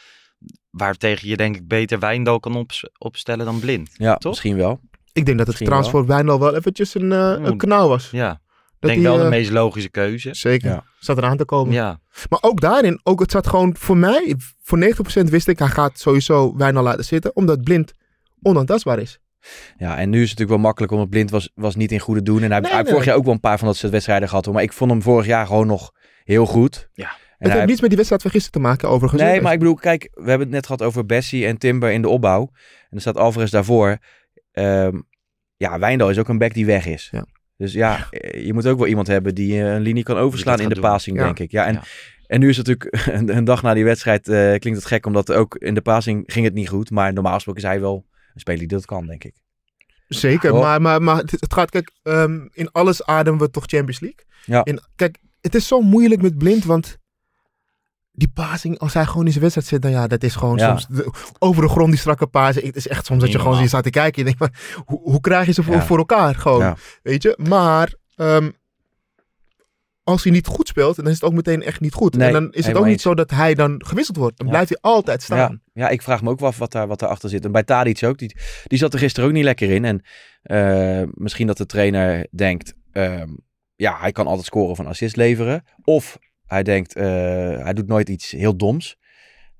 Speaker 4: waar tegen je denk ik beter Wijndal kan ops- opstellen dan Blind.
Speaker 6: ja,
Speaker 4: Toch?
Speaker 6: misschien wel.
Speaker 5: Ik denk dat het
Speaker 6: Misschien
Speaker 5: trouwens voor Wijndal wel eventjes een, eh, een knauw was.
Speaker 4: Ja, ik
Speaker 5: Dat
Speaker 4: denk
Speaker 5: die,
Speaker 4: wel de
Speaker 5: eh,
Speaker 4: meest logische keuze.
Speaker 5: Zeker.
Speaker 6: Ja.
Speaker 5: Zat eraan te komen.
Speaker 4: Ja,
Speaker 5: Maar ook daarin, ook het zat gewoon voor mij, voor 90% wist ik, hij gaat sowieso Wijnal laten zitten, omdat Blind onaantastbaar is.
Speaker 6: Ja, en nu is het natuurlijk wel makkelijk, omdat Blind was, was niet in goede doen. En hij,
Speaker 5: Nee,
Speaker 6: hij heeft
Speaker 5: nee.
Speaker 6: vorig jaar ook wel een paar van dat soort wedstrijden gehad. Hoor. Maar ik vond hem vorig jaar gewoon nog heel goed.
Speaker 4: Ja.
Speaker 6: En
Speaker 5: het
Speaker 6: hij-
Speaker 5: heeft niets met die wedstrijd van gisteren te maken, overigens.
Speaker 6: Nee, maar ik bedoel, kijk, we hebben het net gehad over Bessie en Timber in de opbouw. En er staat Alvarez daarvoor. Ehm, ja, Wijndal is ook een back die weg is.
Speaker 5: Ja.
Speaker 6: Dus ja, eh, je moet ook wel iemand hebben die eh, een linie kan overslaan in de
Speaker 4: doen.
Speaker 6: passing, denk ik. Ja, en, en nu is het natuurlijk een, een dag na die wedstrijd, eh, klinkt het gek, omdat ook in de passing ging het niet goed. Maar normaal gesproken is hij wel een speler die dat kan, denk ik.
Speaker 5: Zeker, maar, maar, maar het, het gaat, kijk, ehm, in alles ademen we toch Champions League.
Speaker 6: Ja.
Speaker 5: In, kijk, het is zo moeilijk met Blind, want die passing, als hij gewoon in zijn wedstrijd zit, dan ja, dat is gewoon
Speaker 6: Ja.
Speaker 5: soms de- over de grond die strakke passing. Het is echt soms dat je gewoon
Speaker 4: normaal.
Speaker 5: staat te kijken. Je denkt, maar, hoe, hoe krijg je ze voor,
Speaker 6: Ja.
Speaker 5: voor elkaar? Gewoon,
Speaker 6: Ja.
Speaker 5: weet je. Maar ehm, als hij niet goed speelt, dan is het ook meteen echt niet goed.
Speaker 6: Nee,
Speaker 5: en dan is het ook niet zo dat hij dan gewisseld wordt. Dan blijft hij altijd staan.
Speaker 6: Ja, ja, ik vraag me ook wel af wat, daar, wat daarachter zit. En bij Tadic ook. Die, die zat er gisteren ook niet lekker in. En eh, misschien dat de trainer denkt... ehm, ja, hij kan altijd scoren van assist leveren. Of hij denkt, eh, hij doet nooit iets heel doms.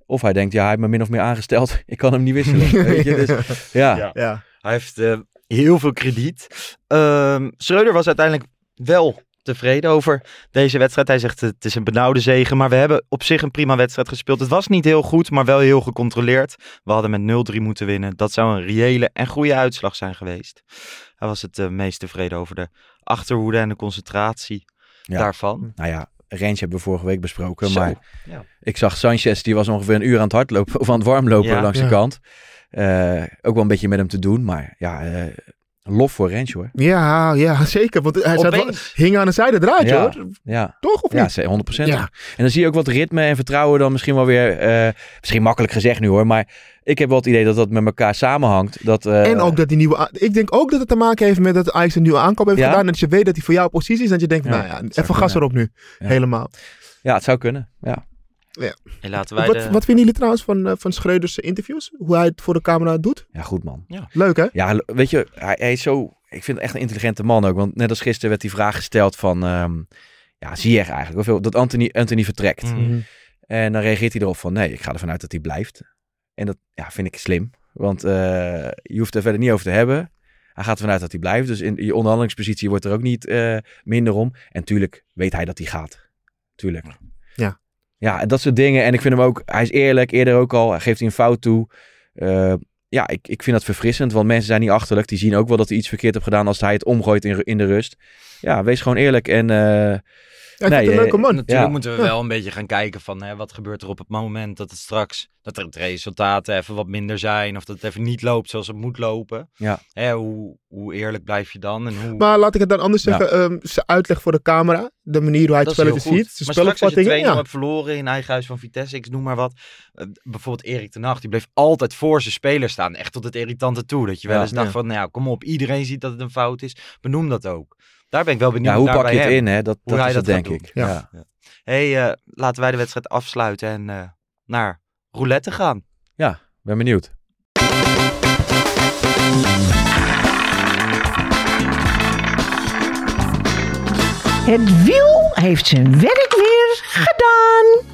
Speaker 6: Of hij denkt, ja, hij heeft me min of meer aangesteld. Ik kan hem niet wisselen. weet je? Dus, ja.
Speaker 4: Ja.
Speaker 5: ja.
Speaker 4: hij heeft eh, heel veel krediet. Ehm Schreuder was uiteindelijk wel tevreden over deze wedstrijd. Hij zegt het is een benauwde zegen, maar we hebben op zich een prima wedstrijd gespeeld. Het was niet heel goed, maar wel heel gecontroleerd. We hadden met 0-3 moeten winnen. Dat zou een reële en goede uitslag zijn geweest. Hij was het eh, meest tevreden over de achterhoede en de concentratie
Speaker 6: Ja.
Speaker 4: daarvan.
Speaker 6: Nou ja, Rens hebben we vorige week besproken.
Speaker 4: Zo,
Speaker 6: Maar
Speaker 4: ja.
Speaker 6: ik zag Sanchez, die was ongeveer een uur aan het hardlopen of aan het warmlopen
Speaker 4: Ja.
Speaker 6: langs
Speaker 5: Ja.
Speaker 6: de kant. Eh, ook wel een beetje met hem te doen. Maar ja, eh, lof voor Rens hoor.
Speaker 5: Ja, ja, zeker. Want hij zat wel, hing aan de zijde draadje
Speaker 6: Ja.
Speaker 5: hoor.
Speaker 6: Ja,
Speaker 5: Toch of
Speaker 6: ja
Speaker 5: niet?
Speaker 6: ze- 100%.
Speaker 5: Ja.
Speaker 6: En dan zie je ook wat ritme en vertrouwen dan misschien wel weer... eh, misschien makkelijk gezegd nu hoor, maar ik heb wel het idee dat dat met elkaar samenhangt. Dat, eh,
Speaker 5: En ook dat die nieuwe... Ik denk ook dat het te maken heeft met dat Ajax een nieuwe aankoop heeft
Speaker 6: Ja?
Speaker 5: gedaan. En dat je weet dat hij voor jouw positie is. Dat je denkt,
Speaker 6: Ja,
Speaker 5: nou ja, even gas erop nu.
Speaker 6: Ja.
Speaker 5: Helemaal.
Speaker 6: Ja, het zou kunnen. Ja.
Speaker 4: En laten wij
Speaker 5: Wat,
Speaker 4: de...
Speaker 5: wat vinden jullie trouwens van, eh, van Schreuders interviews? Hoe hij het voor de camera doet?
Speaker 6: ja, goed man.
Speaker 5: Leuk hè?
Speaker 6: Ja, weet je, hij, hij is zo... Ik vind het echt een intelligente man ook. Want net als gisteren werd die vraag gesteld van... ehm ja, zie je eigenlijk dat Anthony, Anthony vertrekt.
Speaker 4: Mm.
Speaker 6: En dan reageert hij erop van... Nee, ik ga ervan uit dat hij blijft. En dat ja, vind ik slim. Want eh, je hoeft er verder niet over te hebben. Hij gaat ervan uit dat hij blijft. Dus in je onderhandelingspositie wordt er ook niet eh, minder om. En tuurlijk weet hij dat hij gaat. Tuurlijk.
Speaker 5: Ja.
Speaker 6: Ja, dat soort dingen. En ik vind hem ook... Hij is eerlijk. Eerder ook al. Hij geeft hij een fout toe. Eh, ja, ik, ik vind dat verfrissend. Want mensen zijn niet achterlijk. Die zien ook wel dat hij iets verkeerd heeft gedaan... als hij het omgooit in, in de rust. Ja, wees gewoon eerlijk. En eh,
Speaker 5: Ja, ik
Speaker 6: Nee,
Speaker 5: vind het een leuke
Speaker 6: eh,
Speaker 5: man.
Speaker 4: Natuurlijk
Speaker 6: Ja.
Speaker 4: moeten we wel een beetje gaan kijken van hè, wat gebeurt er op het moment dat het straks dat er het resultaten even wat minder zijn of dat het even niet loopt zoals het moet lopen.
Speaker 6: Ja.
Speaker 4: Hè, hoe, hoe eerlijk blijf je dan en hoe
Speaker 5: Maar laat ik het dan anders
Speaker 6: Ja.
Speaker 5: zeggen. ehm, zijn uitleg voor de camera. De manier hoe hij het
Speaker 4: dat is heel
Speaker 5: spelletje ziet. Zijn
Speaker 4: maar straks als je 2-0
Speaker 5: spelopvattingen. Ja.
Speaker 4: hebt verloren in eigen huis van Vitesse, ik noem maar wat. eh, bijvoorbeeld Erik ten Hag, die bleef altijd voor zijn speler staan. Echt tot het irritante toe. Dat je wel
Speaker 6: Ja.
Speaker 4: eens dacht van, nou ja, kom op, iedereen ziet dat het een fout is. Benoem dat ook. Daar ben ik wel benieuwd
Speaker 6: ja, hoe
Speaker 4: naar
Speaker 6: pak je het
Speaker 4: hem.
Speaker 6: in? Hè? Dat,
Speaker 4: Hoe
Speaker 6: dat is
Speaker 4: dat
Speaker 6: denk
Speaker 4: doen.
Speaker 6: ik.
Speaker 5: Ja.
Speaker 6: Ja.
Speaker 4: hey, eh, laten wij de wedstrijd afsluiten en eh, naar roulette gaan.
Speaker 6: ben benieuwd.
Speaker 7: Het wiel heeft zijn werk weer gedaan.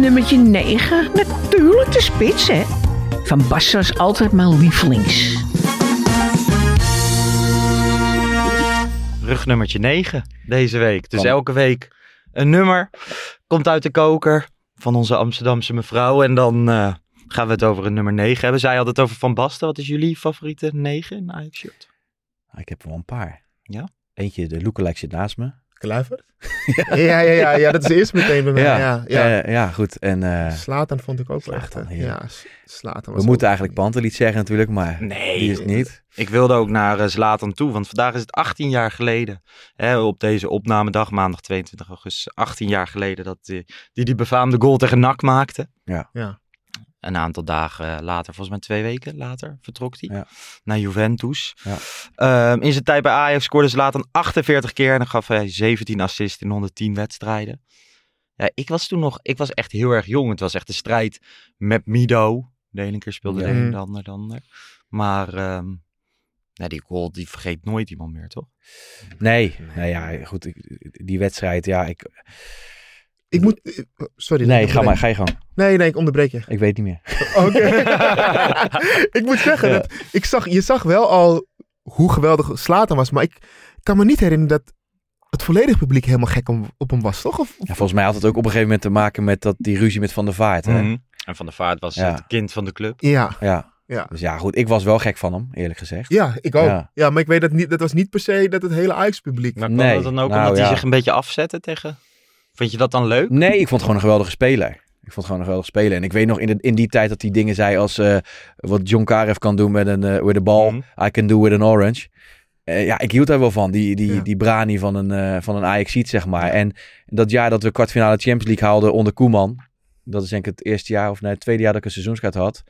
Speaker 7: Nummertje 9, natuurlijk de spits, hè. Van Bas was altijd mijn lievelings.
Speaker 4: Rugnummertje 9 deze week. Dus elke week een nummer komt uit de koker van onze Amsterdamse mevrouw. En dan eh, gaan we het over een nummer 9 hebben. Zij had het over Van Basten. Wat is jullie favoriete 9 in Ajax shirt?
Speaker 6: Ah, Ik heb er wel een paar.
Speaker 4: Ja?
Speaker 6: Eentje, de lookalike zit naast me.
Speaker 5: Kluivert? ja, ja, ja, ja, dat is de eerste meteen bij mij. Ja, ja,
Speaker 6: ja. ja goed. En eh,
Speaker 5: Slatan vond ik ook wel echt.
Speaker 6: Heerlijk.
Speaker 5: Ja, Slatan was
Speaker 6: we moeten eigenlijk Panteliet zeggen natuurlijk, maar
Speaker 4: Nee.
Speaker 6: die is het niet.
Speaker 4: Ik wilde ook naar uh, Zlatan toe, want vandaag is het 18 jaar geleden. Hè, op deze opnamedag, maandag 22 augustus, 18 jaar geleden dat die die, die befaamde goal tegen NAC maakte.
Speaker 6: Ja.
Speaker 5: Ja.
Speaker 4: Een aantal dagen later, volgens mij twee weken later, vertrok hij
Speaker 6: Ja.
Speaker 4: naar Juventus.
Speaker 6: Ja.
Speaker 4: Ehm, in zijn tijd bij Ajax scoorde Zlatan 48 keer en dan gaf hij 17 assists in 110 wedstrijden. Ja, ik was toen nog, ik was echt heel erg jong. Het was echt een strijd met Mido. De ene keer speelde
Speaker 6: Ja.
Speaker 4: de een,
Speaker 5: Mm.
Speaker 4: de ander, de ander. Maar ehm, nou, die goal, die vergeet nooit iemand meer, toch?
Speaker 6: Nee, nee ja, goed. ik- Die wedstrijd, ja, ik...
Speaker 5: Ik moet... eh, oh, Sorry.
Speaker 6: Nee, ga maar, ga je gang.
Speaker 5: Nee, nee, ik onderbreek je.
Speaker 6: Ik weet niet meer.
Speaker 5: Oké. ik moet zeggen,
Speaker 6: Ja.
Speaker 5: dat, ik zag, je zag wel al hoe geweldig Slatan was. Maar ik kan me niet herinneren dat het volledige publiek helemaal gek om, op hem was, toch? Of,
Speaker 6: Ja, volgens mij had het ook op een gegeven moment te maken met dat, die ruzie met Van der Vaart. Hè?
Speaker 4: Mhm. En Van der Vaart was
Speaker 6: Ja.
Speaker 4: het kind van de club.
Speaker 5: ja,
Speaker 6: Ja.
Speaker 5: Ja.
Speaker 6: Dus ja, goed. Ik was wel gek van hem, eerlijk gezegd.
Speaker 5: ja, ik ook.
Speaker 6: Ja.
Speaker 5: Ja. maar ik weet dat niet, dat was niet per se dat het hele Ajax-publiek...
Speaker 4: Maar kwam
Speaker 6: Nee,
Speaker 4: dat dan ook
Speaker 6: nou,
Speaker 4: omdat hij zich een beetje afzette tegen... Vond je dat dan leuk?
Speaker 6: Nee, ik vond het gewoon een geweldige speler. Ik vond het gewoon een geweldige speler. En ik weet nog in, de, in die tijd dat hij dingen zei als eh, wat John Karev kan doen met een eh with a ball,
Speaker 4: Mhm.
Speaker 6: I can do with an orange. Eh, ja, ik hield daar wel van. Die, die,
Speaker 5: Ja.
Speaker 6: die brani van een, eh van een Ajax zeg maar. En dat jaar dat we kwartfinale Champions League haalden onder Koeman. Dat is denk ik het eerste jaar of nee, het tweede jaar dat ik een seizoenskaart had.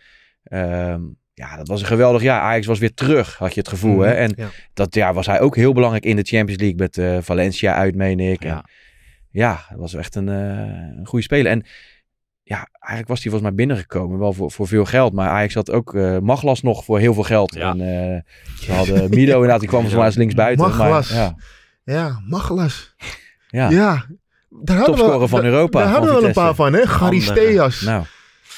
Speaker 6: Ehm, ja, dat was een geweldig jaar. Ajax was weer terug, had je het gevoel. Hè? En
Speaker 5: Ja.
Speaker 6: dat jaar was hij ook heel belangrijk in de Champions League met eh, Valencia uit, meen ik. En Ja. dat was echt een, eh, een goede speler. En ja, eigenlijk was hij volgens mij binnengekomen, wel voor, voor veel geld. Maar Ajax had ook eh Maglas nog voor heel veel geld.
Speaker 4: Ja.
Speaker 6: En eh, ze hadden Mido inderdaad, die kwam volgens mij als linksbuiten.
Speaker 5: Maglas.
Speaker 6: Maar, ja,
Speaker 5: Ja, Machelas.
Speaker 6: ja.
Speaker 5: Ja. Daar hadden we-
Speaker 6: Topscorer van
Speaker 5: daar-
Speaker 6: Europa,
Speaker 5: Daar hadden we wel een paar van, hè? Gary
Speaker 4: Andere.
Speaker 5: Steas.
Speaker 6: Nou,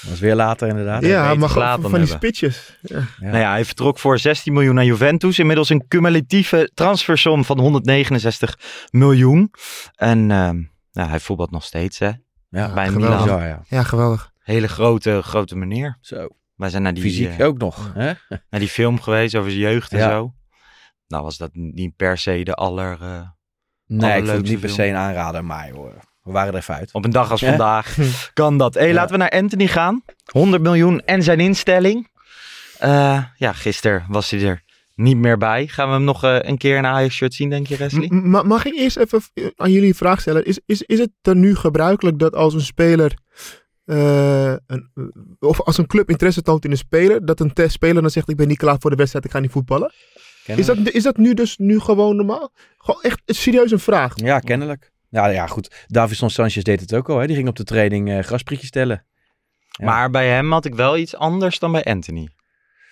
Speaker 6: dat was weer later inderdaad.
Speaker 4: Ja.
Speaker 5: maar van die
Speaker 4: hebben.
Speaker 5: spitsjes. Ja.
Speaker 6: Ja.
Speaker 4: Nou ja, hij vertrok voor 16 miljoen naar Juventus. Inmiddels een cumulatieve transfersom van 169 miljoen. En ehm, nou, hij voetbalt nog steeds, hè.
Speaker 6: Ja,
Speaker 4: bij
Speaker 5: geweldig.
Speaker 4: Milan.
Speaker 6: ja.
Speaker 5: ja, geweldig.
Speaker 4: Hele grote, grote meneer.
Speaker 6: Zo,
Speaker 4: Wij zijn naar die,
Speaker 6: fysiek
Speaker 4: eh,
Speaker 6: ook nog. Hè?
Speaker 4: naar die film geweest over zijn jeugd en
Speaker 6: Ja.
Speaker 4: zo. Nou was dat niet per se de aller... eh,
Speaker 6: Nee, ik vond het niet per se een aanrader, maar hoor. We waren er even uit.
Speaker 4: Op een dag als
Speaker 6: Ja.
Speaker 4: vandaag kan dat. Hey,
Speaker 6: Ja.
Speaker 4: laten we naar Anthony gaan. 100 miljoen en zijn instelling. Eh, ja, gisteren was hij er niet meer bij. Gaan we hem nog eh, een keer in een Ajax-shirt zien, denk je, Wesley?
Speaker 5: M- mag ik eerst even aan jullie een vraag stellen? Is, is, is het er nu gebruikelijk dat als een speler, eh, een, of als een club interesse toont in een speler, dat een speler dan zegt ik ben niet klaar voor de wedstrijd, ik ga niet voetballen? Is dat, is dat nu dus nu gewoon normaal? Gewoon echt serieus een vraag.
Speaker 6: Ja, kennelijk. Ja, ja, goed. Davison Sanchez deed het ook al. Hè? Die ging op de training eh grasprietjes tellen. Ja.
Speaker 4: Maar bij hem had ik wel iets anders dan bij Anthony.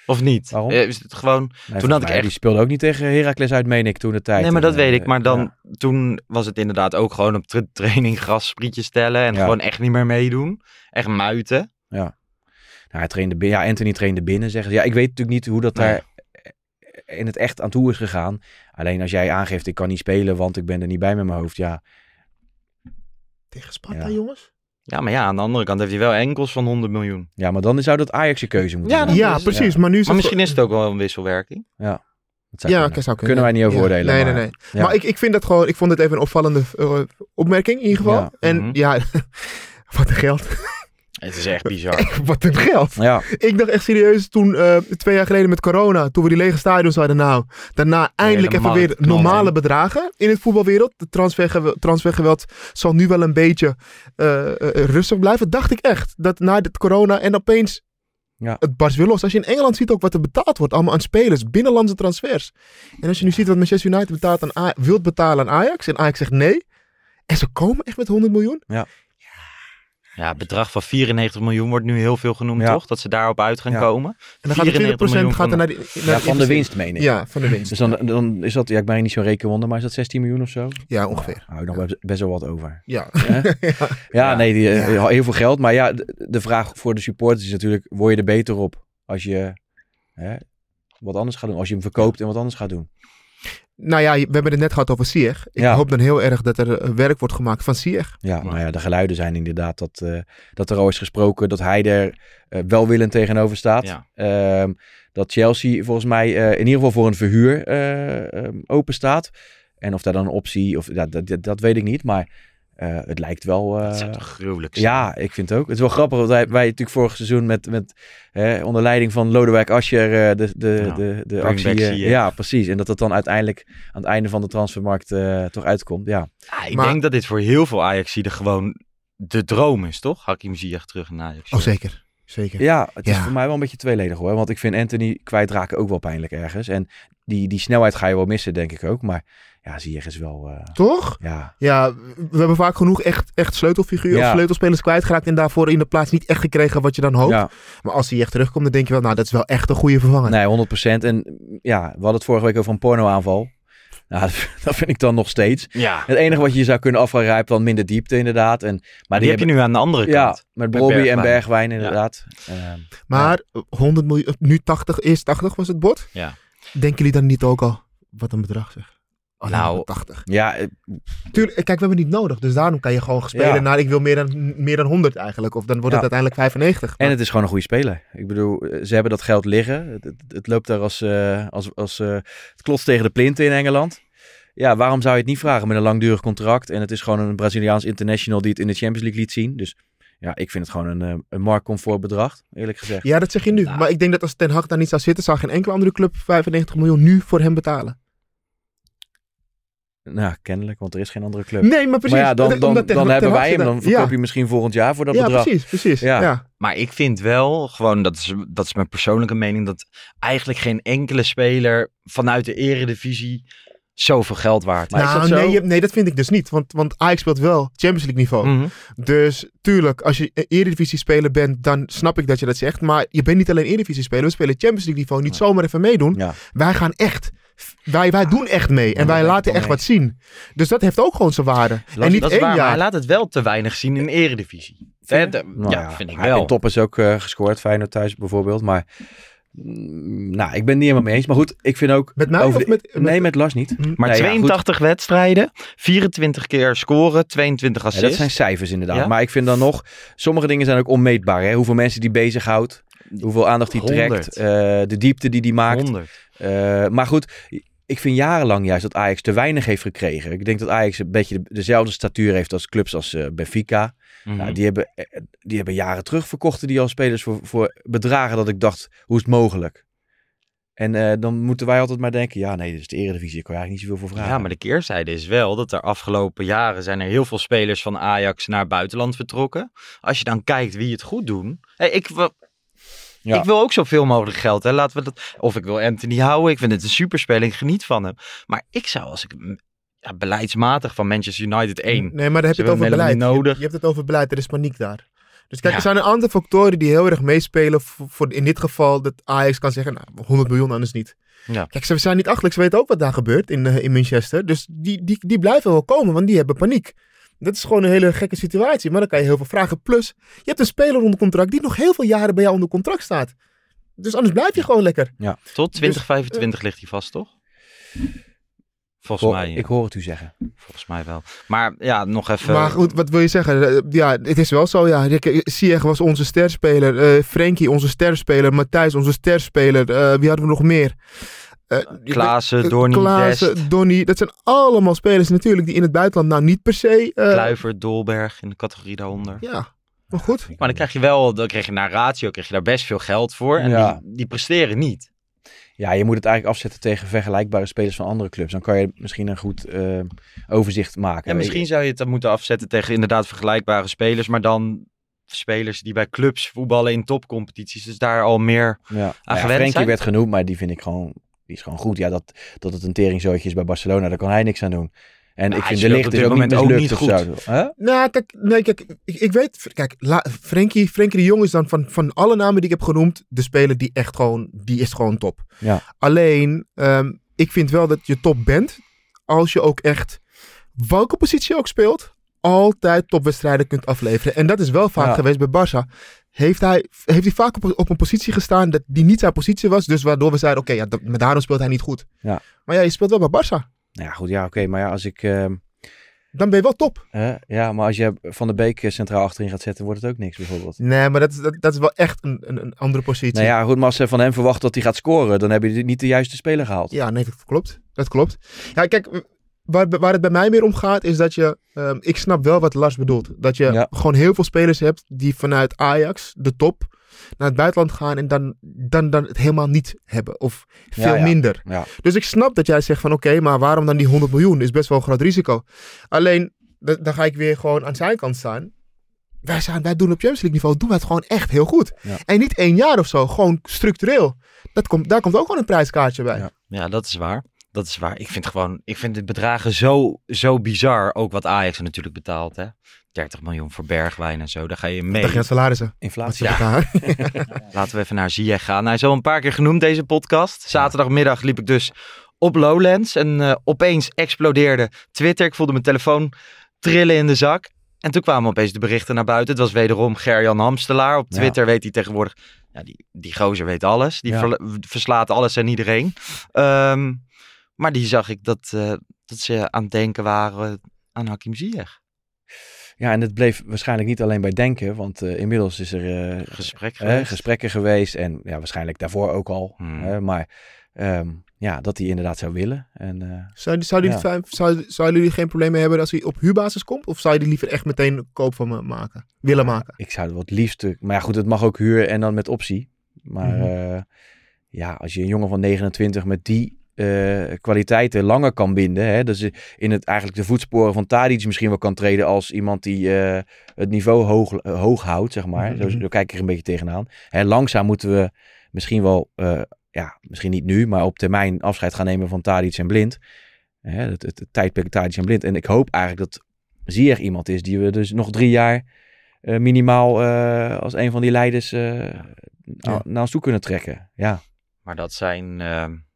Speaker 4: Of niet?
Speaker 6: Waarom?
Speaker 4: Eh, Is het gewoon...
Speaker 6: Nee,
Speaker 4: Toen had ik echt-
Speaker 6: Die speelde ook niet tegen Heracles uit, meen ik, toen de tijd.
Speaker 4: Nee, maar dat
Speaker 6: En,
Speaker 4: weet
Speaker 6: eh,
Speaker 4: ik. Maar dan,
Speaker 6: ja.
Speaker 4: toen was het inderdaad ook gewoon op tra- training grassprietjes tellen. En
Speaker 6: Ja.
Speaker 4: gewoon echt niet meer meedoen. Echt muiten.
Speaker 6: Nou, hij trainde binnen. Ja, Anthony trainde binnen, zeggen ze. Ja, ik weet natuurlijk niet hoe dat
Speaker 4: Nee.
Speaker 6: daar in het echt aan toe is gegaan. Alleen als jij aangeeft, ik kan niet spelen, want ik ben er niet bij met mijn hoofd. Ja,
Speaker 5: Tegen Sparta,
Speaker 6: Ja.
Speaker 5: jongens?
Speaker 4: Ja, maar ja, aan de andere kant heeft hij wel enkels van 100 miljoen.
Speaker 6: ja maar dan zou dat Ajax je keuze moeten
Speaker 4: Ja,
Speaker 6: zijn.
Speaker 4: dat
Speaker 5: Ja,
Speaker 4: is-
Speaker 5: precies. Maar nu is
Speaker 4: Maar
Speaker 5: het
Speaker 4: misschien is het ook wel een wisselwerking.
Speaker 6: Dat zou
Speaker 5: Ja,
Speaker 6: kunnen.
Speaker 5: oké, zou kunnen.
Speaker 6: Kunnen wij niet over
Speaker 5: Ja.
Speaker 6: oordelen,
Speaker 5: Nee,
Speaker 6: maar-
Speaker 5: nee, nee.
Speaker 6: Ja.
Speaker 5: Maar ik, ik vind dat gewoon, ik vond het even een opvallende eh, opmerking in ieder geval.
Speaker 6: Ja.
Speaker 5: En
Speaker 4: Mhm.
Speaker 5: ja, wat een geld.
Speaker 4: Het is echt bizar.
Speaker 5: wat een geld.
Speaker 6: Ja,
Speaker 5: Ik dacht echt serieus toen, eh, twee jaar geleden met corona, toen we die lege stadions hadden. Nou, daarna eindelijk even weer normale bedragen in het voetbalwereld. De transfergeweld, transfergeweld zal nu wel een beetje eh, eh, rustig blijven. Dacht ik echt. Dat na dit corona en opeens
Speaker 6: Ja.
Speaker 5: het barst weer los. Als je in Engeland ziet ook wat er betaald wordt, allemaal aan spelers, binnenlandse transfers. En als je nu ziet wat Manchester United betaalt aan A- wilt betalen aan Ajax en Ajax zegt nee. En ze komen echt met 100 miljoen.
Speaker 4: Ja, het bedrag van 94 miljoen wordt nu heel veel genoemd,
Speaker 6: Ja.
Speaker 4: toch? Dat ze daarop uit gaan
Speaker 6: Ja.
Speaker 4: komen.
Speaker 5: En dan gaat er
Speaker 4: 94
Speaker 5: 20%
Speaker 4: miljoen
Speaker 5: gaat er
Speaker 4: van-
Speaker 5: naar, die, naar
Speaker 6: ja,
Speaker 5: de
Speaker 6: van de winst, meen ik.
Speaker 5: Ja, van de winst.
Speaker 6: Dus dan, dan is dat, ja, ik ben niet zo'n rekenwonder, maar is dat 16 miljoen of zo?
Speaker 5: Ja, ongeveer.
Speaker 6: Hou je nog best- best wel wat over.
Speaker 5: Ja. Ja.
Speaker 6: Ja, nee, die, eh,
Speaker 5: Ja.
Speaker 6: heel veel geld. Maar ja, de, de vraag voor de supporters is natuurlijk, word je er beter op als je hè, wat anders gaat doen? Als je hem verkoopt en wat anders gaat doen.
Speaker 5: Nou ja, we hebben het net gehad over Sieg. Ik
Speaker 6: Ja.
Speaker 5: hoop dan heel erg dat er eh, werk wordt gemaakt van Sieg.
Speaker 6: Ja, nou ja, de geluiden zijn inderdaad dat, eh, dat er al is gesproken dat hij er eh, welwillend tegenover staat.
Speaker 4: Ja.
Speaker 6: Ehm, dat Chelsea volgens mij eh, in ieder geval voor een verhuur eh, ehm, open staat. En of daar dan een optie, of ja, dat, dat, dat weet ik niet. Maar eh, het lijkt wel. eh,
Speaker 4: Dat zou toch gruwelijk zijn?
Speaker 6: ja, ik vind het ook. Het is wel grappig, want wij, wij natuurlijk vorig seizoen met, met hè, onder leiding van Lodewijk Asscher eh, de, de,
Speaker 4: Ja,
Speaker 6: de, de actie. ja, precies. En dat het dan uiteindelijk aan het einde van de transfermarkt eh, toch uitkomt. Ja,
Speaker 4: Ah, ik
Speaker 5: Maar-
Speaker 4: denk dat dit voor heel veel Ajaxiden gewoon de droom is, toch? Hakim Ziyech terug naar Ajax.
Speaker 5: Oh, zeker. Zeker.
Speaker 6: ja het is voor mij wel een beetje tweeledig hoor. Want ik vind Anthony kwijtraken ook wel pijnlijk ergens. En die, die snelheid ga je wel missen, denk ik ook. Maar ja, Ziyech is wel... eh,
Speaker 5: Toch?
Speaker 6: ja,
Speaker 5: Ja, we hebben vaak genoeg echt, echt sleutelfiguren
Speaker 6: Ja.
Speaker 5: of sleutelspelers kwijtgeraakt en daarvoor in de plaats niet echt gekregen wat je dan hoopt.
Speaker 6: ja,
Speaker 5: Maar als hij echt terugkomt, dan denk je wel, nou, dat is wel echt een goede vervanger.
Speaker 6: nee, 100%. En ja, we hadden het vorige week over een pornoaanval. Nou, dat vind ik dan nog steeds.
Speaker 4: Ja,
Speaker 6: Het enige wat je je zou kunnen afvragen, heeft dan minder diepte inderdaad. En, maar
Speaker 4: die heb je nu aan de andere
Speaker 6: Ja,
Speaker 4: kant.
Speaker 6: met
Speaker 4: Met
Speaker 6: Bobby en
Speaker 4: Bergwijn.
Speaker 6: Bergwijn inderdaad. Ehm,
Speaker 5: Maar 100 miljoen, nu 80, eerst 80 was het bod.
Speaker 4: Ja.
Speaker 5: Denken jullie dan niet ook al wat een bedrag zeg? Alleen
Speaker 4: Nou,
Speaker 5: maar 80.
Speaker 6: ja, eh,
Speaker 5: Tuurlijk, kijk, we hebben het niet nodig. Dus daarom kan je gewoon spelen
Speaker 6: Ja.
Speaker 5: naar ik wil meer dan, meer dan 100 eigenlijk. Of dan wordt
Speaker 6: Ja.
Speaker 5: het uiteindelijk 95.
Speaker 6: en het is gewoon een goede speler. Ik bedoel, eh, ze hebben dat geld liggen. Het, het, het loopt daar als, eh, als, als eh, het klotst tegen de plinten in Engeland. Ja, waarom zou je het niet vragen met een langdurig contract? En het is gewoon een Braziliaans international die het in de Champions League liet zien. Dus ja, ik vind het gewoon een, eh, een marktcomfort bedrag, eerlijk gezegd.
Speaker 5: Ja, dat zeg je nu.
Speaker 4: Nou.
Speaker 5: Maar ik denk dat als Ten Hag daar niet zou zitten, zou geen enkele andere club 95 miljoen nu voor hem betalen.
Speaker 6: Nou, kennelijk, want er is geen andere club.
Speaker 5: Nee, maar precies.
Speaker 6: maar ja, dan, dan, dan hebben wij hem. Dan verkoop
Speaker 5: ja.
Speaker 6: je misschien volgend jaar voor dat
Speaker 5: ja,
Speaker 6: bedrag.
Speaker 5: precies, precies.
Speaker 6: Ja.
Speaker 5: Ja.
Speaker 4: Maar ik vind wel, gewoon, dat is, dat is mijn persoonlijke mening, dat eigenlijk geen enkele speler vanuit de eredivisie zoveel geld waard is.
Speaker 6: Maar is
Speaker 5: nou,
Speaker 6: dat zo?
Speaker 5: nee, je- nee, dat vind ik dus niet. Want, want Ajax speelt wel Champions League niveau.
Speaker 4: Mhm.
Speaker 5: Dus tuurlijk, als je een Eredivisie speler bent, dan snap ik dat je dat zegt. Maar je bent niet alleen Eredivisie speler, we spelen Champions League niveau. Niet zomaar even meedoen.
Speaker 6: Ja.
Speaker 5: Wij gaan echt, wij, wij doen echt mee. En
Speaker 6: Ja,
Speaker 5: wij laten echt
Speaker 6: mee
Speaker 5: wat zien. Dus dat heeft ook gewoon zijn waarde. en niet
Speaker 4: dat is
Speaker 5: één
Speaker 4: waar, maar
Speaker 5: jaar.
Speaker 4: hij laat het wel te weinig zien in de eredivisie. Hè, de-
Speaker 6: Nou
Speaker 4: ja, vind ik
Speaker 6: hij heeft
Speaker 4: wel.
Speaker 6: In top is ook eh, gescoord, Feyenoord thuis bijvoorbeeld. Maar mm, nou, ik ben het niet helemaal mee eens. Maar goed, ik vind ook...
Speaker 5: Met mij
Speaker 6: over
Speaker 5: of
Speaker 6: de-
Speaker 5: met- met-
Speaker 6: Nee, met Lars niet.
Speaker 4: Maar
Speaker 6: Nee, ja,
Speaker 4: 82 wedstrijden, 24 keer scoren, 22
Speaker 6: Ja,
Speaker 4: assists.
Speaker 6: dat zijn cijfers inderdaad.
Speaker 4: Ja?
Speaker 6: Maar ik vind dan nog... Sommige dingen zijn ook onmeetbaar. Hè? Hoeveel mensen die bezighoudt. Hoeveel aandacht die trekt.
Speaker 4: 100.
Speaker 6: eh, de diepte die die maakt.
Speaker 4: 100.
Speaker 6: Eh, maar goed, ik vind jarenlang juist dat Ajax te weinig heeft gekregen. Ik denk dat Ajax een beetje de- dezelfde statuur heeft als clubs als eh, Benfica.
Speaker 4: Mhm.
Speaker 6: Nou, die, hebben, eh, die hebben jaren terug verkochten die al spelers voor, voor bedragen dat ik dacht, hoe is het mogelijk? En dan moeten wij altijd maar denken, ja nee, dit is de eredivisie, ik kan eigenlijk niet zoveel voor vragen.
Speaker 4: Ja, maar de keerzijde is wel dat er afgelopen jaren zijn er heel veel spelers van Ajax naar buitenland vertrokken. Als je dan kijkt wie het goed doen. Hey, ik,
Speaker 6: Ja.
Speaker 4: ik wil ook zoveel mogelijk geld. Hè. Laten we dat, of ik wil Anthony houden. Ik vind het een superspeler. Ik geniet van hem. Maar ik zou als ik ja, beleidsmatig van Manchester United 1.
Speaker 5: Nee, maar dan heb je het over beleid. Je, hebt het over beleid, er is paniek daar. Dus kijk,
Speaker 4: Ja.
Speaker 5: er zijn een aantal factoren die heel erg meespelen voor, voor in dit geval dat Ajax kan zeggen, nou, 100 miljoen anders niet.
Speaker 4: Ja.
Speaker 5: Kijk, ze zijn niet achterlijk, ze weten ook wat daar gebeurt in, eh, in Manchester. Dus die, die, die blijven wel komen, want die hebben paniek. Dat is gewoon een hele gekke situatie, maar dan kan je heel veel vragen. Plus, je hebt een speler onder contract die nog heel veel jaren bij jou onder contract staat. Dus anders blijf je gewoon lekker.
Speaker 4: Tot
Speaker 5: Dus,
Speaker 4: 2025 ligt hij vast, toch? Volgens
Speaker 6: Hoor-
Speaker 4: mij, ja.
Speaker 6: Ik hoor het u zeggen.
Speaker 4: volgens mij wel. Maar ja, nog even.
Speaker 5: Maar goed, wat wil je zeggen? Eh, Ja, het is wel zo. Ja. Sieg was onze sterspeler. eh Frenkie onze sterspeler. Matthijs onze sterspeler. Eh, wie hadden we nog meer? Eh,
Speaker 4: Klaassen,
Speaker 5: eh,
Speaker 4: Donny,
Speaker 5: Klaassen,
Speaker 4: Dest,
Speaker 5: Donny. Dat zijn allemaal spelers natuurlijk die in het buitenland nou niet per se... eh,
Speaker 4: Kluivert, Dolberg in de categorie daaronder.
Speaker 5: Ja, maar goed.
Speaker 4: Maar dan krijg je wel, dan krijg je naar ratio, krijg je daar best veel geld voor. En
Speaker 6: Ja.
Speaker 4: die, die presteren niet.
Speaker 6: Ja, je moet het eigenlijk afzetten tegen vergelijkbare spelers van andere clubs. Dan kan je misschien een goed eh, overzicht maken.
Speaker 4: Ja, misschien zou je het dan moeten afzetten tegen inderdaad vergelijkbare spelers. Maar dan spelers die bij clubs voetballen in topcompetities. Dus daar al meer...
Speaker 6: Ja, nou ja,
Speaker 4: gewend
Speaker 6: Frenkie
Speaker 4: zijn?
Speaker 6: werd genoemd, maar die vind ik gewoon, die is gewoon goed. Ja, dat, dat het een teringzootje is bij Barcelona, daar kan hij niks aan doen. En
Speaker 4: Nou,
Speaker 6: ik vind de licht is ook niet
Speaker 4: ook niet
Speaker 6: of zo. Hè?
Speaker 5: Nou, kijk, nee, kijk ik, ik weet... Kijk, La, Frenkie, Frenkie de Jong is dan van, van alle namen die ik heb genoemd... de speler die echt gewoon... Die is gewoon top.
Speaker 6: Ja.
Speaker 5: Alleen, ehm, ik vind wel dat je top bent... als je ook echt... welke positie je ook speelt... altijd topwedstrijden kunt afleveren. En dat is wel vaak
Speaker 6: Ja.
Speaker 5: geweest bij Barça. Heeft hij, heeft hij vaak op, op een positie gestaan... dat die niet zijn positie was. Dus waardoor we zeiden... oké, ja, maar daarom speelt hij niet goed.
Speaker 6: Ja.
Speaker 5: Maar ja, je speelt wel bij Barça.
Speaker 6: Nou ja, goed, ja, oké. maar ja, als ik... ehm,
Speaker 5: Dan ben je wel top.
Speaker 6: ja, maar als je Van de Beek eh, centraal achterin gaat zetten, wordt het ook niks bijvoorbeeld.
Speaker 5: Nee, maar dat, is- dat, dat is wel echt een, een, een andere positie.
Speaker 6: Nou ja, goed, maar als ze van hem verwachten dat hij gaat scoren, dan heb je niet de juiste speler gehaald.
Speaker 5: Ja, nee, dat klopt. Dat klopt. Ja, kijk, waar, waar het bij mij meer om gaat, is dat je... ehm, ik snap wel wat Lars bedoelt. Dat je
Speaker 6: Ja.
Speaker 5: gewoon heel veel spelers hebt die vanuit Ajax, de top, naar het buitenland gaan en dan, dan, dan het helemaal niet hebben. Of veel
Speaker 6: Ja, ja.
Speaker 5: minder.
Speaker 6: Ja.
Speaker 5: Dus ik snap dat jij zegt van oké, maar waarom dan die 100 miljoen? Is best wel een groot risico. Alleen, da- dan ga ik weer gewoon aan zijn kant staan. Wij, zijn, wij doen op Champions League niveau, doen het gewoon echt heel goed.
Speaker 6: Ja.
Speaker 5: En niet één jaar of zo, gewoon structureel. Dat komt, daar komt ook gewoon een prijskaartje bij.
Speaker 6: Ja.
Speaker 4: Ja, dat is waar. Dat is waar. Ik vind gewoon, ik vind de bedragen zo, zo bizar. Ook wat Ajax er natuurlijk betaalt, hè. 30 miljoen voor Bergwijn en zo. Daar ga je mee.
Speaker 5: Dat geen salarissen.
Speaker 6: Inflatie.
Speaker 4: Ja. Laten we even naar Ziyech gaan. Hij is al een paar keer genoemd, deze podcast. Zaterdagmiddag liep ik dus op Lowlands. En eh, opeens explodeerde Twitter. Ik voelde mijn telefoon trillen in de zak. En toen kwamen opeens de berichten naar buiten. Het was wederom Gerjan Hamstelaar. Op
Speaker 6: Ja.
Speaker 4: Twitter weet hij tegenwoordig... Ja, die, die gozer weet alles. Die
Speaker 6: Ja.
Speaker 4: verslaat alles en iedereen. Ehm, maar die zag ik dat, eh, dat ze aan het denken waren aan Hakim Ziyech.
Speaker 6: Ja, en het bleef waarschijnlijk niet alleen bij denken, want eh, inmiddels is er eh,
Speaker 4: Gesprek geweest.
Speaker 6: gesprekken geweest en ja, waarschijnlijk daarvoor ook al.
Speaker 4: Hmm.
Speaker 6: hè, maar ehm, ja, dat hij inderdaad zou willen. En, eh,
Speaker 5: Zou, zou, die,
Speaker 6: Ja.
Speaker 5: zou, zou, zouden jullie geen probleem mee hebben als hij op huurbasis komt? Of zou je die liever echt meteen een koop van me maken? Willen maken?
Speaker 6: ik zou het wat liefst, maar ja, goed, het mag ook huur en dan met optie. Maar
Speaker 5: Mhm.
Speaker 6: eh, ja, als je een jongen van 29 met die eh, kwaliteiten langer kan binden, hè, dus in het eigenlijk de voetsporen van Tadic misschien wel kan treden als iemand die eh, het niveau hoog, eh, hoog houdt, zeg maar.
Speaker 5: Mhm.
Speaker 6: zo, zo kijk ik er een beetje tegenaan. Hè, langzaam moeten we misschien wel, ja, misschien niet nu, maar op termijn afscheid gaan nemen van Tadic en Blind. Hè, het, het, het tijdperk Tadic en Blind. En ik hoop eigenlijk dat Ziyech iemand is die we dus nog drie jaar minimaal als een van die leiders
Speaker 5: Ja.
Speaker 6: naar ons toe kunnen trekken. Ja,
Speaker 4: Maar dat zijn.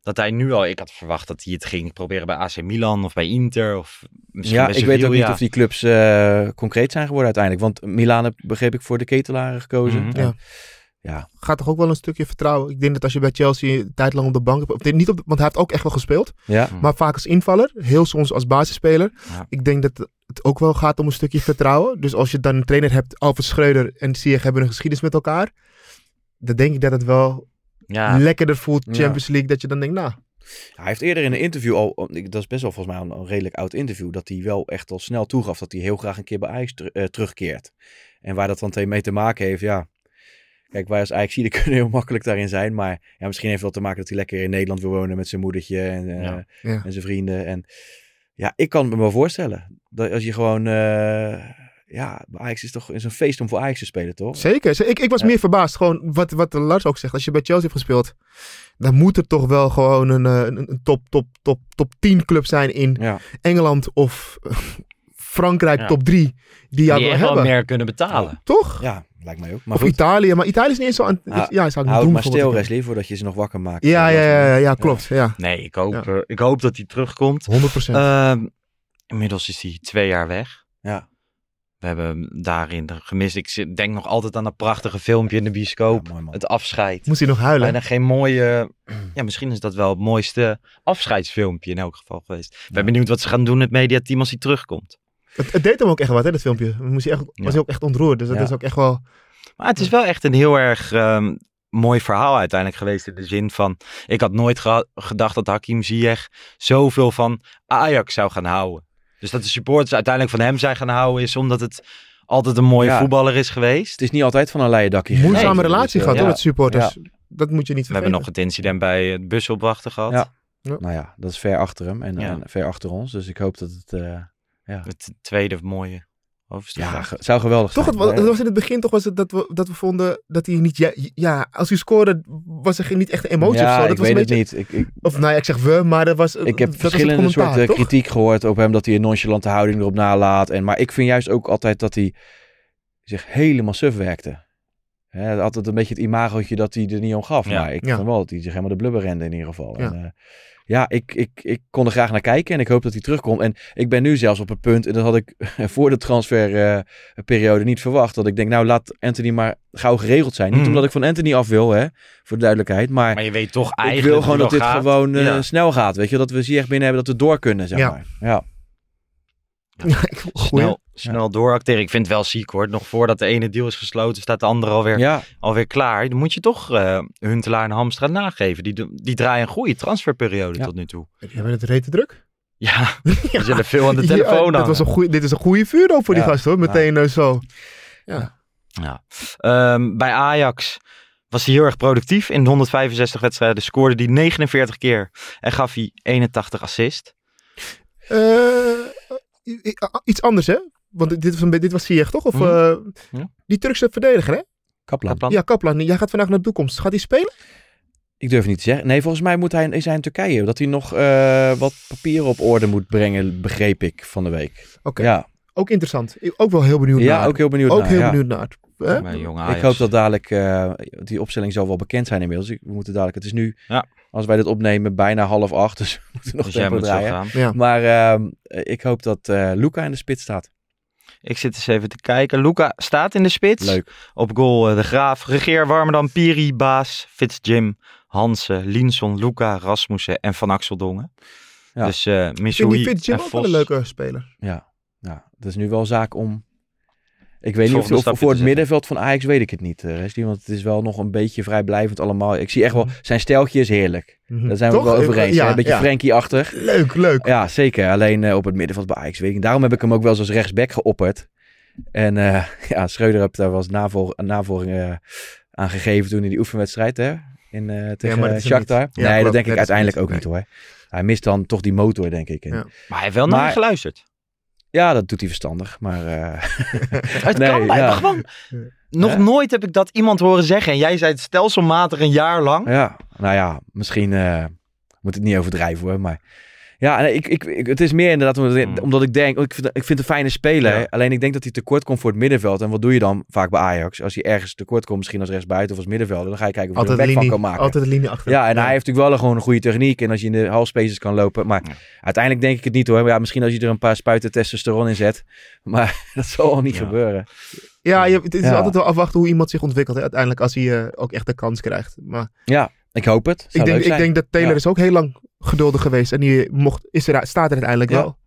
Speaker 4: Dat hij nu al. Ik had verwacht dat hij het ging proberen bij AC Milan of bij Inter. Of misschien
Speaker 6: ja
Speaker 4: bij
Speaker 6: ik weet ook niet of die clubs eh, concreet zijn geworden uiteindelijk. Want Milan heb, begreep ik voor de ketelaren gekozen.
Speaker 4: Mhm.
Speaker 5: Ja.
Speaker 6: ja.
Speaker 5: Gaat toch ook wel een stukje vertrouwen? Ik denk dat als je bij Chelsea een tijd lang op de bank hebt... Niet op de, want hij heeft ook echt wel gespeeld.
Speaker 6: Ja.
Speaker 4: Hm.
Speaker 5: Maar vaak als invaller. Heel soms als basisspeler.
Speaker 4: Ja.
Speaker 5: Ik denk dat het ook wel gaat om een stukje vertrouwen. Dus als je dan een trainer hebt... Alfred Schreuder en Ziyech hebben een geschiedenis met elkaar. Dan denk ik dat het wel
Speaker 4: Ja,
Speaker 5: lekkerder voelt. Champions League. Dat je dan denkt, nou...
Speaker 6: Hij heeft eerder in een interview al, dat is best wel volgens mij een, een redelijk oud interview, dat hij wel echt al snel toegaf dat hij heel graag een keer bij Ajax ter- eh, terugkeert. En waar dat dan mee te maken heeft, ja. Kijk, wij als Ajax kunnen heel makkelijk daarin zijn, maar ja, misschien heeft wel te maken dat hij lekker in Nederland wil wonen met zijn moedertje en, eh,
Speaker 4: Ja.
Speaker 5: Ja.
Speaker 6: en zijn vrienden. En ja, ik kan me wel voorstellen. Dat als je gewoon, eh, ja, Ajax is toch is een feest om voor Ajax te spelen, toch?
Speaker 5: Zeker. Ze- Ik, ik was
Speaker 6: Ja.
Speaker 5: meer verbaasd. Gewoon wat, wat Lars ook zegt. Als je bij Chelsea hebt gespeeld, dan moet er toch wel gewoon een, eh, een, een top, top, top, top 10 club zijn in
Speaker 6: Ja.
Speaker 5: Engeland of Frankrijk
Speaker 4: Ja.
Speaker 5: top 3 die jou
Speaker 4: wel
Speaker 5: hebben.
Speaker 4: meer kunnen betalen.
Speaker 5: Toch?
Speaker 6: Ja, lijkt mij ook. Maar
Speaker 5: of
Speaker 6: goed,
Speaker 5: Italië. Maar Italië is niet eens zo aan...
Speaker 6: Ah,
Speaker 5: ja, zou ik
Speaker 6: houd
Speaker 5: doen.
Speaker 6: maar stil, Wesley, voordat je ze nog wakker maakt.
Speaker 5: Ja, ja, ja, ja, klopt. Ja,
Speaker 4: Nee, ik hoop,
Speaker 5: Ja.
Speaker 4: ik hoop dat hij terugkomt.
Speaker 5: 100%.
Speaker 4: Ehm, inmiddels is hij twee jaar weg.
Speaker 6: Ja.
Speaker 4: We hebben daarin gemist. Ik denk nog altijd aan dat prachtige filmpje in de bioscoop.
Speaker 6: Ja, mooi man.
Speaker 4: het afscheid.
Speaker 5: Moest hij nog huilen?
Speaker 4: Bijna geen mooie... Ja, misschien is dat wel het mooiste afscheidsfilmpje in elk geval geweest. Ik ben benieuwd wat ze gaan doen met het mediateam als hij terugkomt.
Speaker 5: Het, het deed hem ook echt wat, hè, dat filmpje. Moest hij echt, was
Speaker 4: Ja.
Speaker 5: hij ook echt ontroerd. Dus dat
Speaker 6: Ja.
Speaker 5: is ook echt wel...
Speaker 4: Maar het is wel echt een heel erg ehm, mooi verhaal uiteindelijk geweest. In de zin van, ik had nooit gedacht dat Hakim Ziyech zoveel van Ajax zou gaan houden. Dus dat de supporters uiteindelijk van hem zijn gaan houden is omdat het altijd een mooie
Speaker 6: Ja.
Speaker 4: voetballer is geweest.
Speaker 6: Het is niet altijd van een leien dakje.
Speaker 5: Moeizame relatie
Speaker 6: Dus, eh,
Speaker 5: gehad,
Speaker 6: ja.
Speaker 5: hoor, met supporters. Dat moet je niet
Speaker 4: We
Speaker 5: vergeten.
Speaker 4: hebben nog het incident bij het busopwachten gehad.
Speaker 6: Ja. Nou ja, dat is ver achter hem en,
Speaker 4: Ja.
Speaker 6: en ver achter ons. Dus ik hoop dat het... eh,
Speaker 4: Het tweede mooie.
Speaker 6: Ja, zou geweldig
Speaker 5: Toch,
Speaker 6: zijn. Maar,
Speaker 5: het was in het begin toch was het dat we, dat we vonden dat hij niet... Ja, ja, als hij scoorde was er geen, niet echt een emotie
Speaker 6: ja,
Speaker 5: of zo. Dat
Speaker 6: ik
Speaker 5: was
Speaker 6: weet
Speaker 5: een
Speaker 6: het
Speaker 5: beetje,
Speaker 6: niet. Ik, ik,
Speaker 5: Of nou ja, ik zeg we, maar dat was
Speaker 6: ik heb verschillende soorten
Speaker 5: toch?
Speaker 6: kritiek gehoord op hem. Dat hij een nonchalante houding erop nalaat. En, maar ik vind juist ook altijd dat hij zich helemaal suf werkte. Hè, altijd een beetje het imagootje dat hij er niet om gaf.
Speaker 4: Ja.
Speaker 6: Maar ik
Speaker 5: Ja.
Speaker 6: vond wel dat hij zich helemaal de blubber rende in ieder geval.
Speaker 5: Ja.
Speaker 6: En, eh, ja, ik, ik, ik kon er graag naar kijken en ik hoop dat hij terugkomt. En ik ben nu zelfs op het punt, en dat had ik voor de transferperiode niet verwacht, dat ik denk, nou laat Anthony maar gauw geregeld zijn. Niet
Speaker 4: Mhm.
Speaker 6: omdat ik van Anthony af wil, hè, voor de duidelijkheid. Maar,
Speaker 4: Maar je weet toch
Speaker 6: ik
Speaker 4: eigenlijk
Speaker 6: wil gewoon dat dit
Speaker 4: gaat.
Speaker 6: gewoon eh,
Speaker 4: Ja.
Speaker 6: snel gaat. Weet je, dat we Ziyech binnen hebben, dat we door kunnen, zeg
Speaker 5: Ja.
Speaker 6: maar. Ja.
Speaker 5: Ja, ik-.
Speaker 4: Snel, snel dooracteren. Ik vind het wel ziek hoor. Nog voordat de ene deal is gesloten, staat de andere alweer,
Speaker 6: ja,
Speaker 4: alweer klaar. Dan moet je toch eh Huntelaar en Hamstra nageven. Die, die draaien een goede transferperiode
Speaker 6: Ja.
Speaker 4: tot nu toe.
Speaker 5: Hebben het rete druk?
Speaker 4: Ja, we zullen veel aan de
Speaker 5: Ja,
Speaker 4: telefoon
Speaker 5: dat was een goeie, Dit is een goede vuurdoop voor die
Speaker 6: Ja.
Speaker 5: gast hoor. Meteen eh, zo.
Speaker 4: Ja. Ehm, bij Ajax was hij heel erg productief. In de 165 wedstrijden scoorde hij 49 keer en gaf hij 81 assist.
Speaker 5: Eh, iets anders hè? Want dit was, dit was Ziyech toch? Of,
Speaker 4: Mhm.
Speaker 5: eh,
Speaker 4: Ja.
Speaker 5: Die Turkse verdediger hè?
Speaker 6: Kaplan.
Speaker 4: Kaplan.
Speaker 5: Ja, Kaplan. Jij gaat vandaag naar de toekomst. Gaat hij spelen?
Speaker 6: Ik durf niet te zeggen. Nee, volgens mij moet hij, is hij in Turkije. Dat hij nog eh, wat papieren op orde moet brengen, begreep ik van de week.
Speaker 5: Oké.
Speaker 6: Ja,
Speaker 5: Ook interessant. Ik- Ook wel heel benieuwd
Speaker 6: ja
Speaker 5: naar.
Speaker 6: ook heel benieuwd
Speaker 5: Ook
Speaker 6: naar,
Speaker 5: heel
Speaker 6: ja.
Speaker 5: benieuwd naar. Hè?
Speaker 6: Ik hoop dat dadelijk, eh, die opstelling zal wel bekend zijn inmiddels. Ik- We moeten dadelijk, het is nu,
Speaker 4: Ja.
Speaker 6: als wij dit opnemen, bijna half acht. Dus we moeten nog
Speaker 4: Dus
Speaker 6: tempo draaien.
Speaker 5: Ja.
Speaker 6: Maar ehm, ik hoop dat eh Luca in de spits staat.
Speaker 4: Ik zit eens even te kijken. Luca staat in de spits.
Speaker 6: Leuk.
Speaker 4: Op goal eh, De Graaf, Regeer, Warmerdam, Piri, Baas, Fitz, Jim, Hansen, Linson, Luca, Rasmussen en Van Axel Dongen.
Speaker 6: Ja.
Speaker 4: Dus eh
Speaker 5: Ik vind
Speaker 4: Missouri
Speaker 5: die Fit Jim ook wel een leuke speler.
Speaker 6: Ja, ja, het is nu wel zaak om... Ik weet niet of, voor het middenveld van Ajax weet ik het niet. eh, Wesley, want het is wel nog een beetje vrijblijvend allemaal. Ik zie echt wel, zijn steltje is heerlijk.
Speaker 5: Mhm.
Speaker 6: Daar zijn we
Speaker 5: Toch?
Speaker 6: wel over eens.
Speaker 5: Ja?
Speaker 6: Een beetje
Speaker 5: ja.
Speaker 6: Frenkie-achtig.
Speaker 5: Leuk, leuk.
Speaker 6: Ja, zeker. Alleen eh, op het middenveld bij Ajax weet ik niet. Daarom heb ik hem ook wel eens als rechtsback geopperd. En eh, ja, Schreuder heeft daar wel eens navol een navolging eh, aan gegeven toen in die oefenwedstrijd hè? In, eh tegen
Speaker 5: hem
Speaker 6: Shakhtar.
Speaker 5: Ja,
Speaker 6: nee, dat denk ik
Speaker 5: dat
Speaker 6: uiteindelijk ook
Speaker 5: niet.
Speaker 6: hoor. Hij mist dan toch die motor, denk ik. En,
Speaker 5: Ja.
Speaker 6: ja.
Speaker 4: Maar hij heeft wel naar
Speaker 6: Maar-
Speaker 4: je geluisterd.
Speaker 6: dat doet hij verstandig. Maar eh,
Speaker 4: Het
Speaker 6: Nee,
Speaker 4: kan
Speaker 6: ja.
Speaker 4: gewoon. Nog nooit heb ik dat iemand horen zeggen. En jij zei het stelselmatig een jaar lang.
Speaker 6: ja, nou ja, misschien eh, moet ik niet overdrijven hoor. Maar ja, nee, ik, ik, ik- het is meer inderdaad omdat,
Speaker 4: Mm.
Speaker 6: omdat ik denk, ik vind, ik vind het een fijne speler.
Speaker 4: Ja.
Speaker 6: Alleen ik denk dat hij tekort komt voor het middenveld. En wat doe je dan vaak bij Ajax? Als hij ergens tekort komt, misschien als rechtsbuiten of als middenvelder, dan ga je kijken of je er een back van kan maken.
Speaker 5: altijd de linie achter.
Speaker 6: Ja, en hij heeft natuurlijk wel een, gewoon een goede techniek. En als je in de halfspaces kan lopen. Maar
Speaker 4: Ja.
Speaker 6: uiteindelijk denk ik het niet hoor. Maar ja, misschien als je er een paar spuiten testosteron in zet. Maar dat zal al niet gebeuren.
Speaker 5: Ja, je, het is altijd wel afwachten hoe iemand zich ontwikkelt. Hè, uiteindelijk als hij eh, ook echt de kans krijgt. Maar
Speaker 6: Ja, ik hoop het. Zou
Speaker 5: ik, denk, ik denk dat Taylor is ook heel lang geduldig geweest. En die mocht, is er, staat er uiteindelijk
Speaker 6: Ja.
Speaker 5: wel.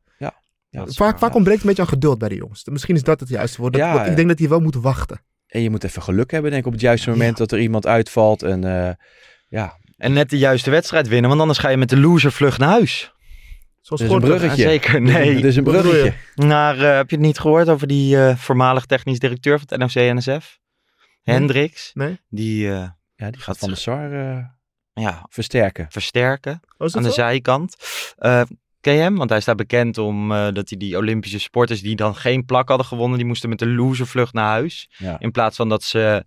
Speaker 6: Ja, is
Speaker 5: Vaak,
Speaker 6: waar,
Speaker 5: vaak
Speaker 6: ja.
Speaker 5: ontbreekt een beetje aan geduld bij de jongens. Misschien is dat het juiste woord.
Speaker 6: Ja,
Speaker 5: ik
Speaker 6: ja.
Speaker 5: denk dat hij wel moet wachten.
Speaker 6: En je moet even geluk hebben, denk ik, op het juiste moment dat er iemand uitvalt. En eh, ja,
Speaker 4: En net de juiste wedstrijd winnen, want anders ga je met de loser vlug naar huis.
Speaker 5: Zoals
Speaker 6: Dus een bruggetje.
Speaker 4: Ja, zeker,
Speaker 6: een-
Speaker 4: nee.
Speaker 6: Dus een bruggetje.
Speaker 4: Maar eh, heb je het niet gehoord over die eh, voormalig technisch directeur van het NOC-NSF?
Speaker 5: Nee.
Speaker 4: Hendricks.
Speaker 5: Nee?
Speaker 4: Die eh,
Speaker 6: Ja, die gaat Van de Sar eh,
Speaker 4: ja,
Speaker 6: versterken.
Speaker 4: versterken aan
Speaker 5: dat
Speaker 4: de
Speaker 5: zo?
Speaker 4: zijkant. Eh, ken je hem? Want hij staat bekend om eh, dat hij die Olympische sporters die dan geen plak hadden gewonnen, die moesten met de loservlucht naar huis.
Speaker 6: Ja.
Speaker 4: In plaats van dat ze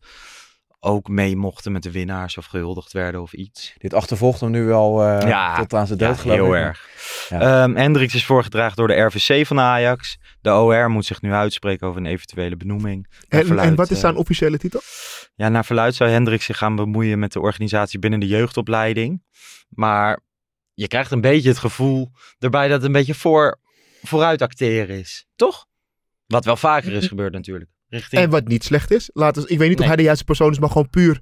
Speaker 4: ook mee mochten met de winnaars of gehuldigd werden of iets.
Speaker 6: Dit achtervolgt hem nu wel eh,
Speaker 4: Ja,
Speaker 6: tot aan zijn dood,
Speaker 4: Ja,
Speaker 6: geloof
Speaker 4: heel
Speaker 6: ik.
Speaker 4: erg.
Speaker 6: Ja.
Speaker 4: Ehm, Hendricks is voorgedragen door de RVC van Ajax. De OR moet zich nu uitspreken over een eventuele benoeming.
Speaker 5: En, en wat is
Speaker 4: eh,
Speaker 5: zijn officiële titel?
Speaker 4: Ja, naar verluid zou Hendricks zich gaan bemoeien met de organisatie binnen de jeugdopleiding. Maar je krijgt een beetje het gevoel erbij dat het een beetje voor, vooruit acteren is. Toch? Wat wel vaker is gebeurd natuurlijk. Richting...
Speaker 5: En wat niet slecht is. Laten we, ik weet niet
Speaker 4: Nee.
Speaker 5: of hij de juiste persoon is, maar gewoon puur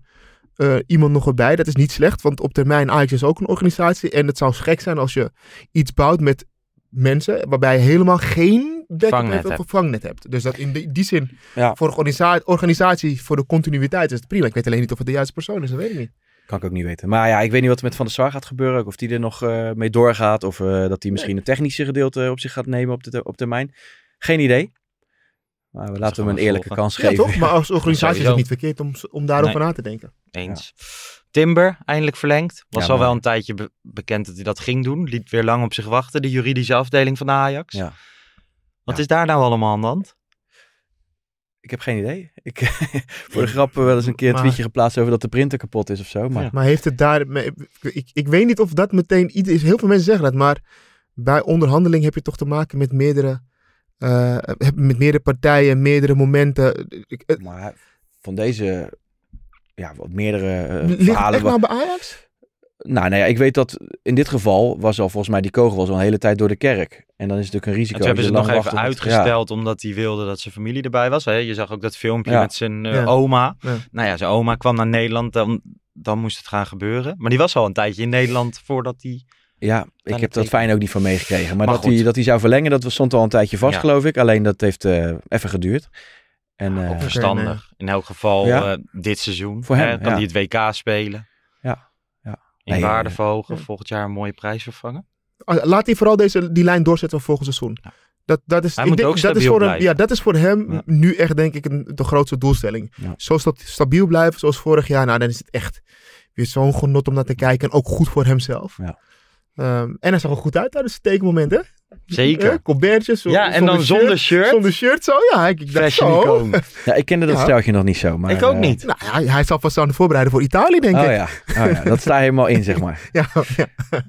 Speaker 5: eh, iemand nog erbij. Dat is niet slecht, want op termijn Ajax is ook een organisatie. En het zou gek zijn als je iets bouwt met mensen waarbij je helemaal geen
Speaker 4: Vangnet
Speaker 5: hebt vangnet hebt. Dus dat in die, die zin,
Speaker 6: Ja.
Speaker 5: voor de organisa- organisatie, voor de continuïteit is het prima. Ik weet alleen niet of het de juiste persoon is, dat weet ik niet.
Speaker 6: Kan ik ook niet weten. Maar ja, ik weet niet wat er met Van der Sar gaat gebeuren. Of die er nog eh, mee doorgaat. Of eh, dat hij misschien een technische gedeelte op zich gaat nemen op, de, op termijn. Geen idee. Maar we laten hem een eerlijke
Speaker 4: volgen.
Speaker 6: kans
Speaker 5: Ja,
Speaker 6: geven.
Speaker 5: toch? Maar als organisatie is het niet verkeerd om, om daarover
Speaker 4: Nee.
Speaker 5: na te denken.
Speaker 4: Eens. Timber, eindelijk verlengd. Was
Speaker 6: Ja,
Speaker 4: al wel een tijdje be- bekend dat hij dat ging doen. Liet weer lang op zich wachten, de juridische afdeling van de Ajax.
Speaker 6: Ja.
Speaker 4: Wat
Speaker 6: Ja.
Speaker 4: is daar nou allemaal aan de hand?
Speaker 6: Ik heb geen idee. Ik, voor de grap wel eens een keer een
Speaker 5: Maar-
Speaker 6: tweetje geplaatst over dat de printer kapot is of zo. Maar
Speaker 4: Ja.
Speaker 5: Maar heeft het daar... Ik, ik weet niet of dat meteen... Heel veel mensen zeggen dat, maar bij onderhandeling heb je toch te maken met meerdere... eh, heb- met meerdere partijen, meerdere momenten. Ik- het-
Speaker 6: Maar van deze, ja, wat meerdere eh,
Speaker 5: Ligt het
Speaker 6: verhalen.
Speaker 5: echt
Speaker 6: wa-
Speaker 5: nou bij Ajax?
Speaker 6: Nou, nou ja, ik weet dat in dit geval was al volgens mij die kogel was al een hele tijd door de kerk. En dan is het natuurlijk een
Speaker 4: En
Speaker 6: risico.
Speaker 4: toen hebben ze het nog even uitgesteld omdat hij wilde dat zijn familie erbij was. Hè? Je zag ook dat filmpje
Speaker 6: Ja.
Speaker 4: met zijn eh,
Speaker 5: Ja.
Speaker 4: oma.
Speaker 5: Ja.
Speaker 4: Nou ja, zijn oma kwam naar Nederland, dan, dan moest het gaan gebeuren. Maar die was al een tijdje in Nederland voordat hij...
Speaker 6: Ja, ik heb dat fijn ook niet van meegekregen. Maar,
Speaker 4: Maar
Speaker 6: dat, hij, dat hij zou verlengen, dat was- stond al een tijdje vast,
Speaker 4: Ja.
Speaker 6: geloof ik. Alleen dat heeft eh, even geduurd. En eh,
Speaker 4: ook verstandig. In elk geval
Speaker 6: Ja.
Speaker 4: eh, dit seizoen.
Speaker 6: Voor hem,
Speaker 4: hè, kan
Speaker 6: ja.
Speaker 4: hij het WK spelen.
Speaker 6: Ja, ja.
Speaker 4: In
Speaker 6: Nee,
Speaker 4: waarde verhogen.
Speaker 5: ja.
Speaker 4: Volgend jaar een mooie prijs vervangen.
Speaker 5: Ah, Laat hij vooral deze, die lijn doorzetten voor volgend seizoen.
Speaker 4: Ja.
Speaker 5: Dat, dat is,
Speaker 4: Hij
Speaker 5: ik
Speaker 4: moet
Speaker 5: denk,
Speaker 4: ook
Speaker 5: dat is voor hem, ja, dat is voor hem
Speaker 6: Ja.
Speaker 5: nu echt denk ik een, de grootste doelstelling.
Speaker 6: Ja.
Speaker 5: Zo sta- stabiel blijven zoals vorig jaar. Nou, dan is het echt weer zo'n genot om naar te kijken. En ook goed voor hemzelf.
Speaker 6: Ja.
Speaker 5: Ehm, en hij zag er goed uit tijdens het tekenmoment, hè?
Speaker 4: Zeker.
Speaker 5: Eh, Colbertjes. zo-
Speaker 4: Ja, en dan zonder shirt.
Speaker 5: Zonder shirt, zo. Ja, ik, ik dacht zo.
Speaker 6: ja, ik kende dat
Speaker 5: Ja.
Speaker 6: steltje nog niet zo. Maar,
Speaker 4: ik ook
Speaker 6: eh,
Speaker 4: niet.
Speaker 5: Nou, hij, hij zal vast aan het voorbereiden voor Italië, denk
Speaker 6: Oh
Speaker 5: ik.
Speaker 6: ja. oh ja, dat staat helemaal in, zeg maar.
Speaker 5: Ja, ja.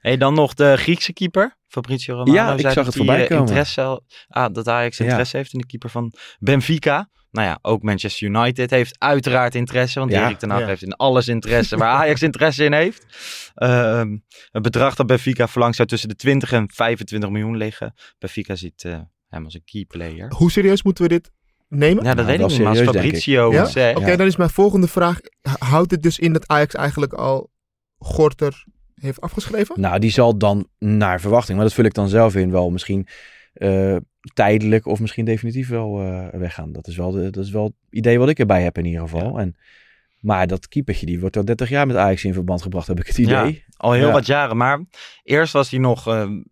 Speaker 4: Hey, dan nog de Griekse keeper, Fabrizio Romano.
Speaker 6: Ja, ik zag het voorbij
Speaker 4: eh,
Speaker 6: komen.
Speaker 4: Interesse, ah, dat Ajax
Speaker 6: Ja.
Speaker 4: interesse heeft in de keeper van Benfica. Nou ja, ook Manchester United heeft uiteraard interesse. Want
Speaker 6: Ja.
Speaker 4: Erik ten Hag
Speaker 5: Ja.
Speaker 4: heeft in alles interesse waar Ajax interesse in heeft. Ehm, het bedrag dat Benfica verlangt zou tussen de 20 en 25 miljoen liggen. Benfica ziet eh, hem als een key player.
Speaker 5: Hoe serieus moeten we dit nemen?
Speaker 4: Ja, dat
Speaker 6: Nou,
Speaker 4: weet ik
Speaker 6: wel
Speaker 4: niet. Maar als. Fabrizio
Speaker 5: Ja?
Speaker 4: zegt...
Speaker 5: Oké, dan is mijn volgende vraag. Houdt het dus in dat Ajax eigenlijk al Gorter heeft afgeschreven?
Speaker 6: Nou, die zal dan naar verwachting, maar dat vul ik dan zelf in wel misschien eh, tijdelijk of misschien definitief wel eh, weggaan. Dat is wel, de, dat is wel het idee wat ik erbij heb in ieder geval. En, maar dat keepertje, die wordt al 30 jaar met Ajax in verband gebracht, heb ik het idee.
Speaker 4: Al heel
Speaker 6: Ja.
Speaker 4: wat jaren. Maar eerst was hij nog ehm,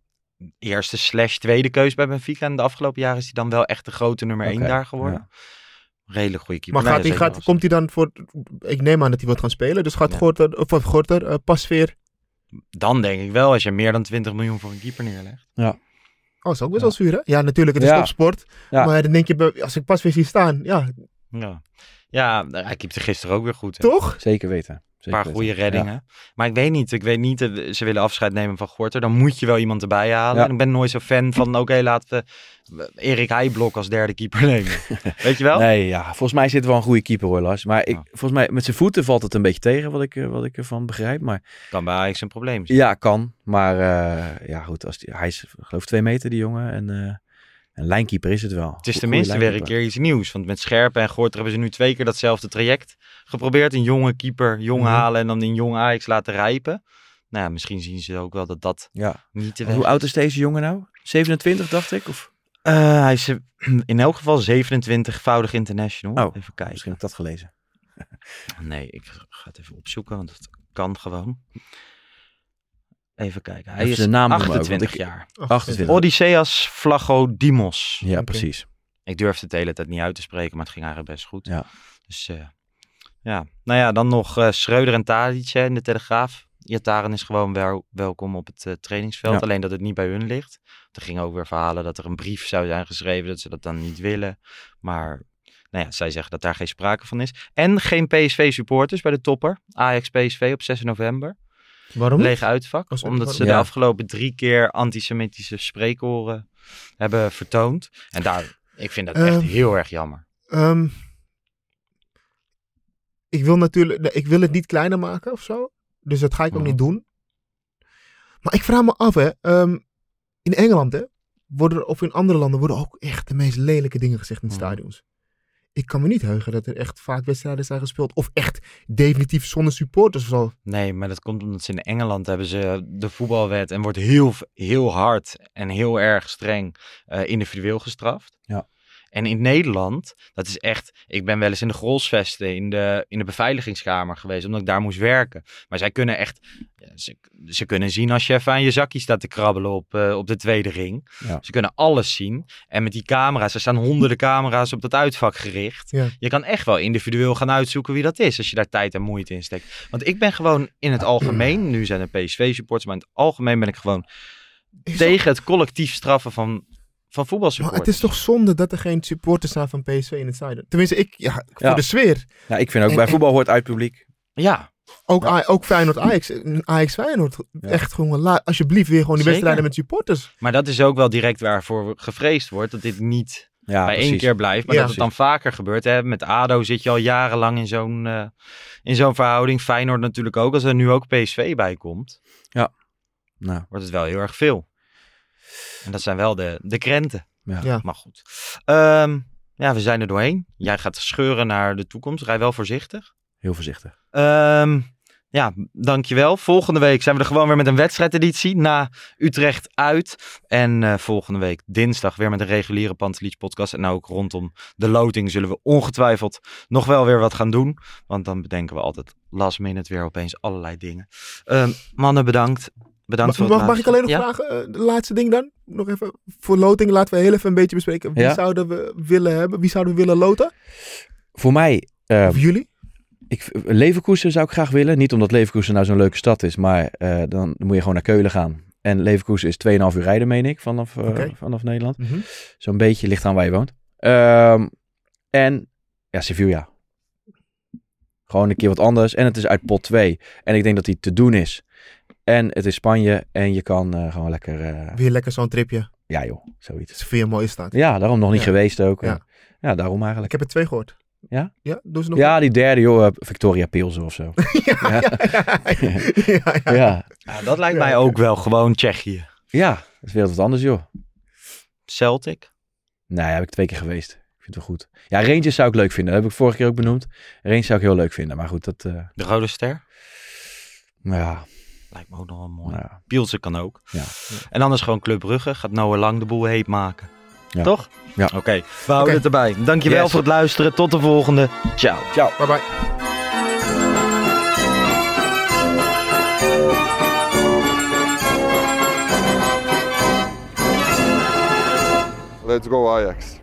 Speaker 4: eerste slash tweede keus bij Benfica. En de afgelopen jaren is hij dan wel echt de grote nummer één
Speaker 6: Oké,
Speaker 4: daar geworden. Redelijk goede keeper.
Speaker 5: Maar gaat
Speaker 4: Nee,
Speaker 5: hij, gaat, komt hij dan voor... Ik neem aan dat hij wordt gaan spelen. Dus gaat
Speaker 4: Ja.
Speaker 5: Gorter, of, Gorter, eh, Pasveer...
Speaker 4: Dan denk ik wel, als je meer dan 20 miljoen voor een keeper neerlegt.
Speaker 5: Oh, is ook best
Speaker 6: Ja.
Speaker 5: wel zuur, hè? Ja, natuurlijk, het is
Speaker 6: Ja.
Speaker 5: topsport.
Speaker 6: Ja.
Speaker 5: Maar dan denk je, als ik Pasveer zie staan, ja,
Speaker 4: Ja, ja hij keepte gisteren ook weer goed. hè.
Speaker 5: toch?
Speaker 6: Zeker weten.
Speaker 4: Een paar goede reddingen. Maar ik weet niet, ik weet niet, ze willen afscheid nemen van Gorter. Dan moet je wel iemand erbij halen.
Speaker 6: Ja.
Speaker 4: En ik ben nooit zo fan van, oké, laten we Erik Heijblok als derde keeper nemen. weet je wel?
Speaker 6: Nee, ja, volgens mij zit er wel een goede keeper hoor, Lars. Maar ik, volgens mij met zijn voeten valt het een beetje tegen, wat ik, eh, wat ik ervan begrijp. Maar
Speaker 4: Kan bij Ajax een probleem zijn.
Speaker 6: ja, kan. Maar eh, ja, goed, als die, hij is geloof ik twee meter, die jongen. En eh, een lijnkeeper is het wel.
Speaker 4: Het is tenminste weer een keer iets nieuws. Want met Scherpen en Gorter hebben ze nu twee keer datzelfde traject geprobeerd. Een jonge keeper jong
Speaker 6: Mhm.
Speaker 4: halen en dan in jong Ajax laten rijpen. Nou ja, misschien zien ze ook wel dat dat
Speaker 6: Ja.
Speaker 4: niet te
Speaker 6: Hoe oud is deze jongen nou? 27, dacht ik? Of
Speaker 4: Eh, hij is eh, in elk geval 27-voudig international.
Speaker 6: Oh,
Speaker 4: even kijken.
Speaker 6: misschien heb ik dat gelezen.
Speaker 4: Nee, ik ga het even opzoeken, want dat kan gewoon. Even kijken. Hij
Speaker 6: Even
Speaker 4: is
Speaker 6: de naam noemen ook, want
Speaker 4: 28
Speaker 6: ik-
Speaker 4: jaar.
Speaker 6: 28.
Speaker 4: Odysseas Flagodimos.
Speaker 6: Ja, precies.
Speaker 4: Ik durfde het de hele tijd niet uit te spreken, maar het ging eigenlijk best goed.
Speaker 6: Ja.
Speaker 4: Dus eh, ja. Nou ja, dan nog eh Schreuder en Tadic in de Telegraaf. Iataren is gewoon wel, welkom op het eh, trainingsveld.
Speaker 6: Ja.
Speaker 4: Alleen dat het niet bij hun ligt. Er gingen ook weer verhalen dat er een brief zou zijn geschreven dat ze dat dan niet willen. Maar nou ja, zij zeggen dat daar geen sprake van is. En geen PSV-supporters bij de topper. Ajax-PSV op 6 november.
Speaker 5: Waarom?
Speaker 4: Leeg uitvak. Omdat ze
Speaker 6: Ja.
Speaker 4: de afgelopen drie keer antisemitische spreekhoren hebben vertoond. En daar, ik vind dat echt
Speaker 5: Ehm,
Speaker 4: heel erg jammer.
Speaker 5: Ehm, ik wil natuurlijk, ik wil het niet kleiner maken of zo. Dus dat ga ik ook
Speaker 4: Mhm.
Speaker 5: niet doen. Maar ik vraag me af, hè. ehm, in Engeland, hè, worden, of in andere landen, worden ook echt de meest lelijke dingen gezegd in
Speaker 4: Mhm.
Speaker 5: stadions. Ik kan me niet heugen dat er echt vaak wedstrijden zijn gespeeld. Of echt definitief zonder supporters of zo.
Speaker 4: Nee, maar dat komt omdat ze in Engeland hebben ze de voetbalwet en wordt heel, heel hard en heel erg streng eh, individueel gestraft.
Speaker 6: Ja.
Speaker 4: En in Nederland, dat is echt, ik ben wel eens in de Grolsvesten, in de, in de beveiligingskamer geweest, omdat ik daar moest werken. Maar zij kunnen echt, ze, ze kunnen zien als je even aan je zakje staat te krabbelen op, eh, op de tweede ring.
Speaker 6: Ja.
Speaker 4: Ze kunnen alles zien. En met die camera's, er staan honderden camera's op dat uitvak gericht.
Speaker 5: Ja.
Speaker 4: Je kan echt wel individueel gaan uitzoeken wie dat is, als je daar tijd en moeite in steekt. Want ik ben gewoon in het algemeen, nu zijn er PSV-supporters, maar in het algemeen ben ik gewoon
Speaker 5: Is
Speaker 4: tegen het collectief straffen van, van
Speaker 5: Maar het is toch zonde dat er geen supporters zijn van PSV in het stadion. Tenminste, ik, ja, voor
Speaker 6: Ja.
Speaker 5: de sfeer.
Speaker 6: Ja, ik vind ook
Speaker 5: En-
Speaker 6: bij voetbal hoort uit publiek.
Speaker 4: Ja,
Speaker 5: Ook, A- ook Feyenoord Ajax. Ajax Feyenoord.
Speaker 6: Ja.
Speaker 5: Echt gewoon, alsjeblieft weer gewoon die wedstrijden met supporters.
Speaker 4: maar dat is ook wel direct waarvoor gevreesd wordt, dat dit niet
Speaker 6: Ja,
Speaker 4: bij één keer blijft, maar
Speaker 5: Ja.
Speaker 4: dat het dan vaker gebeurt. Hè? Met ADO zit je al jarenlang in zo'n eh, in zo'n verhouding. Feyenoord natuurlijk ook. Als er nu ook PSV bij komt,
Speaker 6: Nou,
Speaker 4: wordt het wel heel erg veel. En dat zijn wel de, de krenten.
Speaker 6: ja.
Speaker 5: Ja.
Speaker 4: Maar goed. Ehm, ja, we zijn er doorheen. Jij gaat scheuren naar de toekomst. Rij wel voorzichtig.
Speaker 6: Heel voorzichtig.
Speaker 4: Ehm, ja, dankjewel. Volgende week zijn we er gewoon weer met een wedstrijdeditie na Utrecht uit. En eh, volgende week dinsdag weer met een reguliere Pantelietje podcast. En ook rondom de loting zullen we ongetwijfeld nog wel weer wat gaan doen. Want dan bedenken we altijd last minute weer opeens allerlei dingen. Ehm, mannen, bedankt. Bedankt
Speaker 5: Mag,
Speaker 4: voor het
Speaker 5: mag, mag ik alleen nog vragen, eh, de laatste ding dan? Nog even, voor loting laten we heel even een beetje bespreken. Wie
Speaker 6: Ja.
Speaker 5: zouden we willen hebben? Wie zouden we willen loten?
Speaker 6: Voor mij, eh,
Speaker 5: Of jullie?
Speaker 6: ik, Leverkusen zou ik graag willen. Niet omdat Leverkusen nou zo'n leuke stad is, maar eh, dan moet je gewoon naar Keulen gaan. En Leverkusen is 2,5 uur rijden, meen ik, vanaf, eh, vanaf Nederland.
Speaker 5: Mhm.
Speaker 6: Zo'n beetje ligt aan waar je woont. Ehm, en ja, Sevilla. Gewoon een keer wat anders. En het is uit pot 2. En ik denk dat die te doen is. En het is Spanje. En je kan eh, gewoon lekker... eh,
Speaker 5: Weer lekker zo'n tripje.
Speaker 6: ja joh, zoiets.
Speaker 5: Het is veel mooie stad.
Speaker 6: Ja, daarom nog niet
Speaker 5: Ja.
Speaker 6: geweest ook.
Speaker 5: Ja.
Speaker 6: Ja, daarom
Speaker 5: Ik
Speaker 6: eigenlijk.
Speaker 5: heb er twee gehoord.
Speaker 6: Ja?
Speaker 5: Ja, doen ze nog
Speaker 6: Ja, die derde joh, eh, Victoria Pilsen of zo.
Speaker 5: ja, ja, ja, ja, ja.
Speaker 6: Ja,
Speaker 4: Ja, dat lijkt
Speaker 5: Ja,
Speaker 4: mij ook wel gewoon Tsjechië.
Speaker 6: ja dat is weer wat anders joh.
Speaker 4: Celtic.
Speaker 6: Nou ja, heb ik twee keer geweest. Ik vind het wel goed. Ja, Rangers zou ik leuk vinden. Dat heb ik vorige keer ook benoemd. Rangers zou ik heel leuk vinden. Maar goed, dat... eh,
Speaker 4: De Rode Ster.
Speaker 6: ja,
Speaker 4: Lijkt me ook nog wel mooi.
Speaker 6: ja.
Speaker 4: Pielsen kan ook.
Speaker 6: Ja.
Speaker 4: En anders gewoon Club Brugge. Gaat Noah Lang de boel heet maken.
Speaker 6: Ja.
Speaker 4: Toch?
Speaker 6: Ja.
Speaker 4: Oké, we houden het erbij. Dankjewel
Speaker 6: Yes.
Speaker 4: voor het luisteren. Tot de volgende. Ciao.
Speaker 6: Ciao.
Speaker 5: Bye bye.
Speaker 1: Let's go Ajax.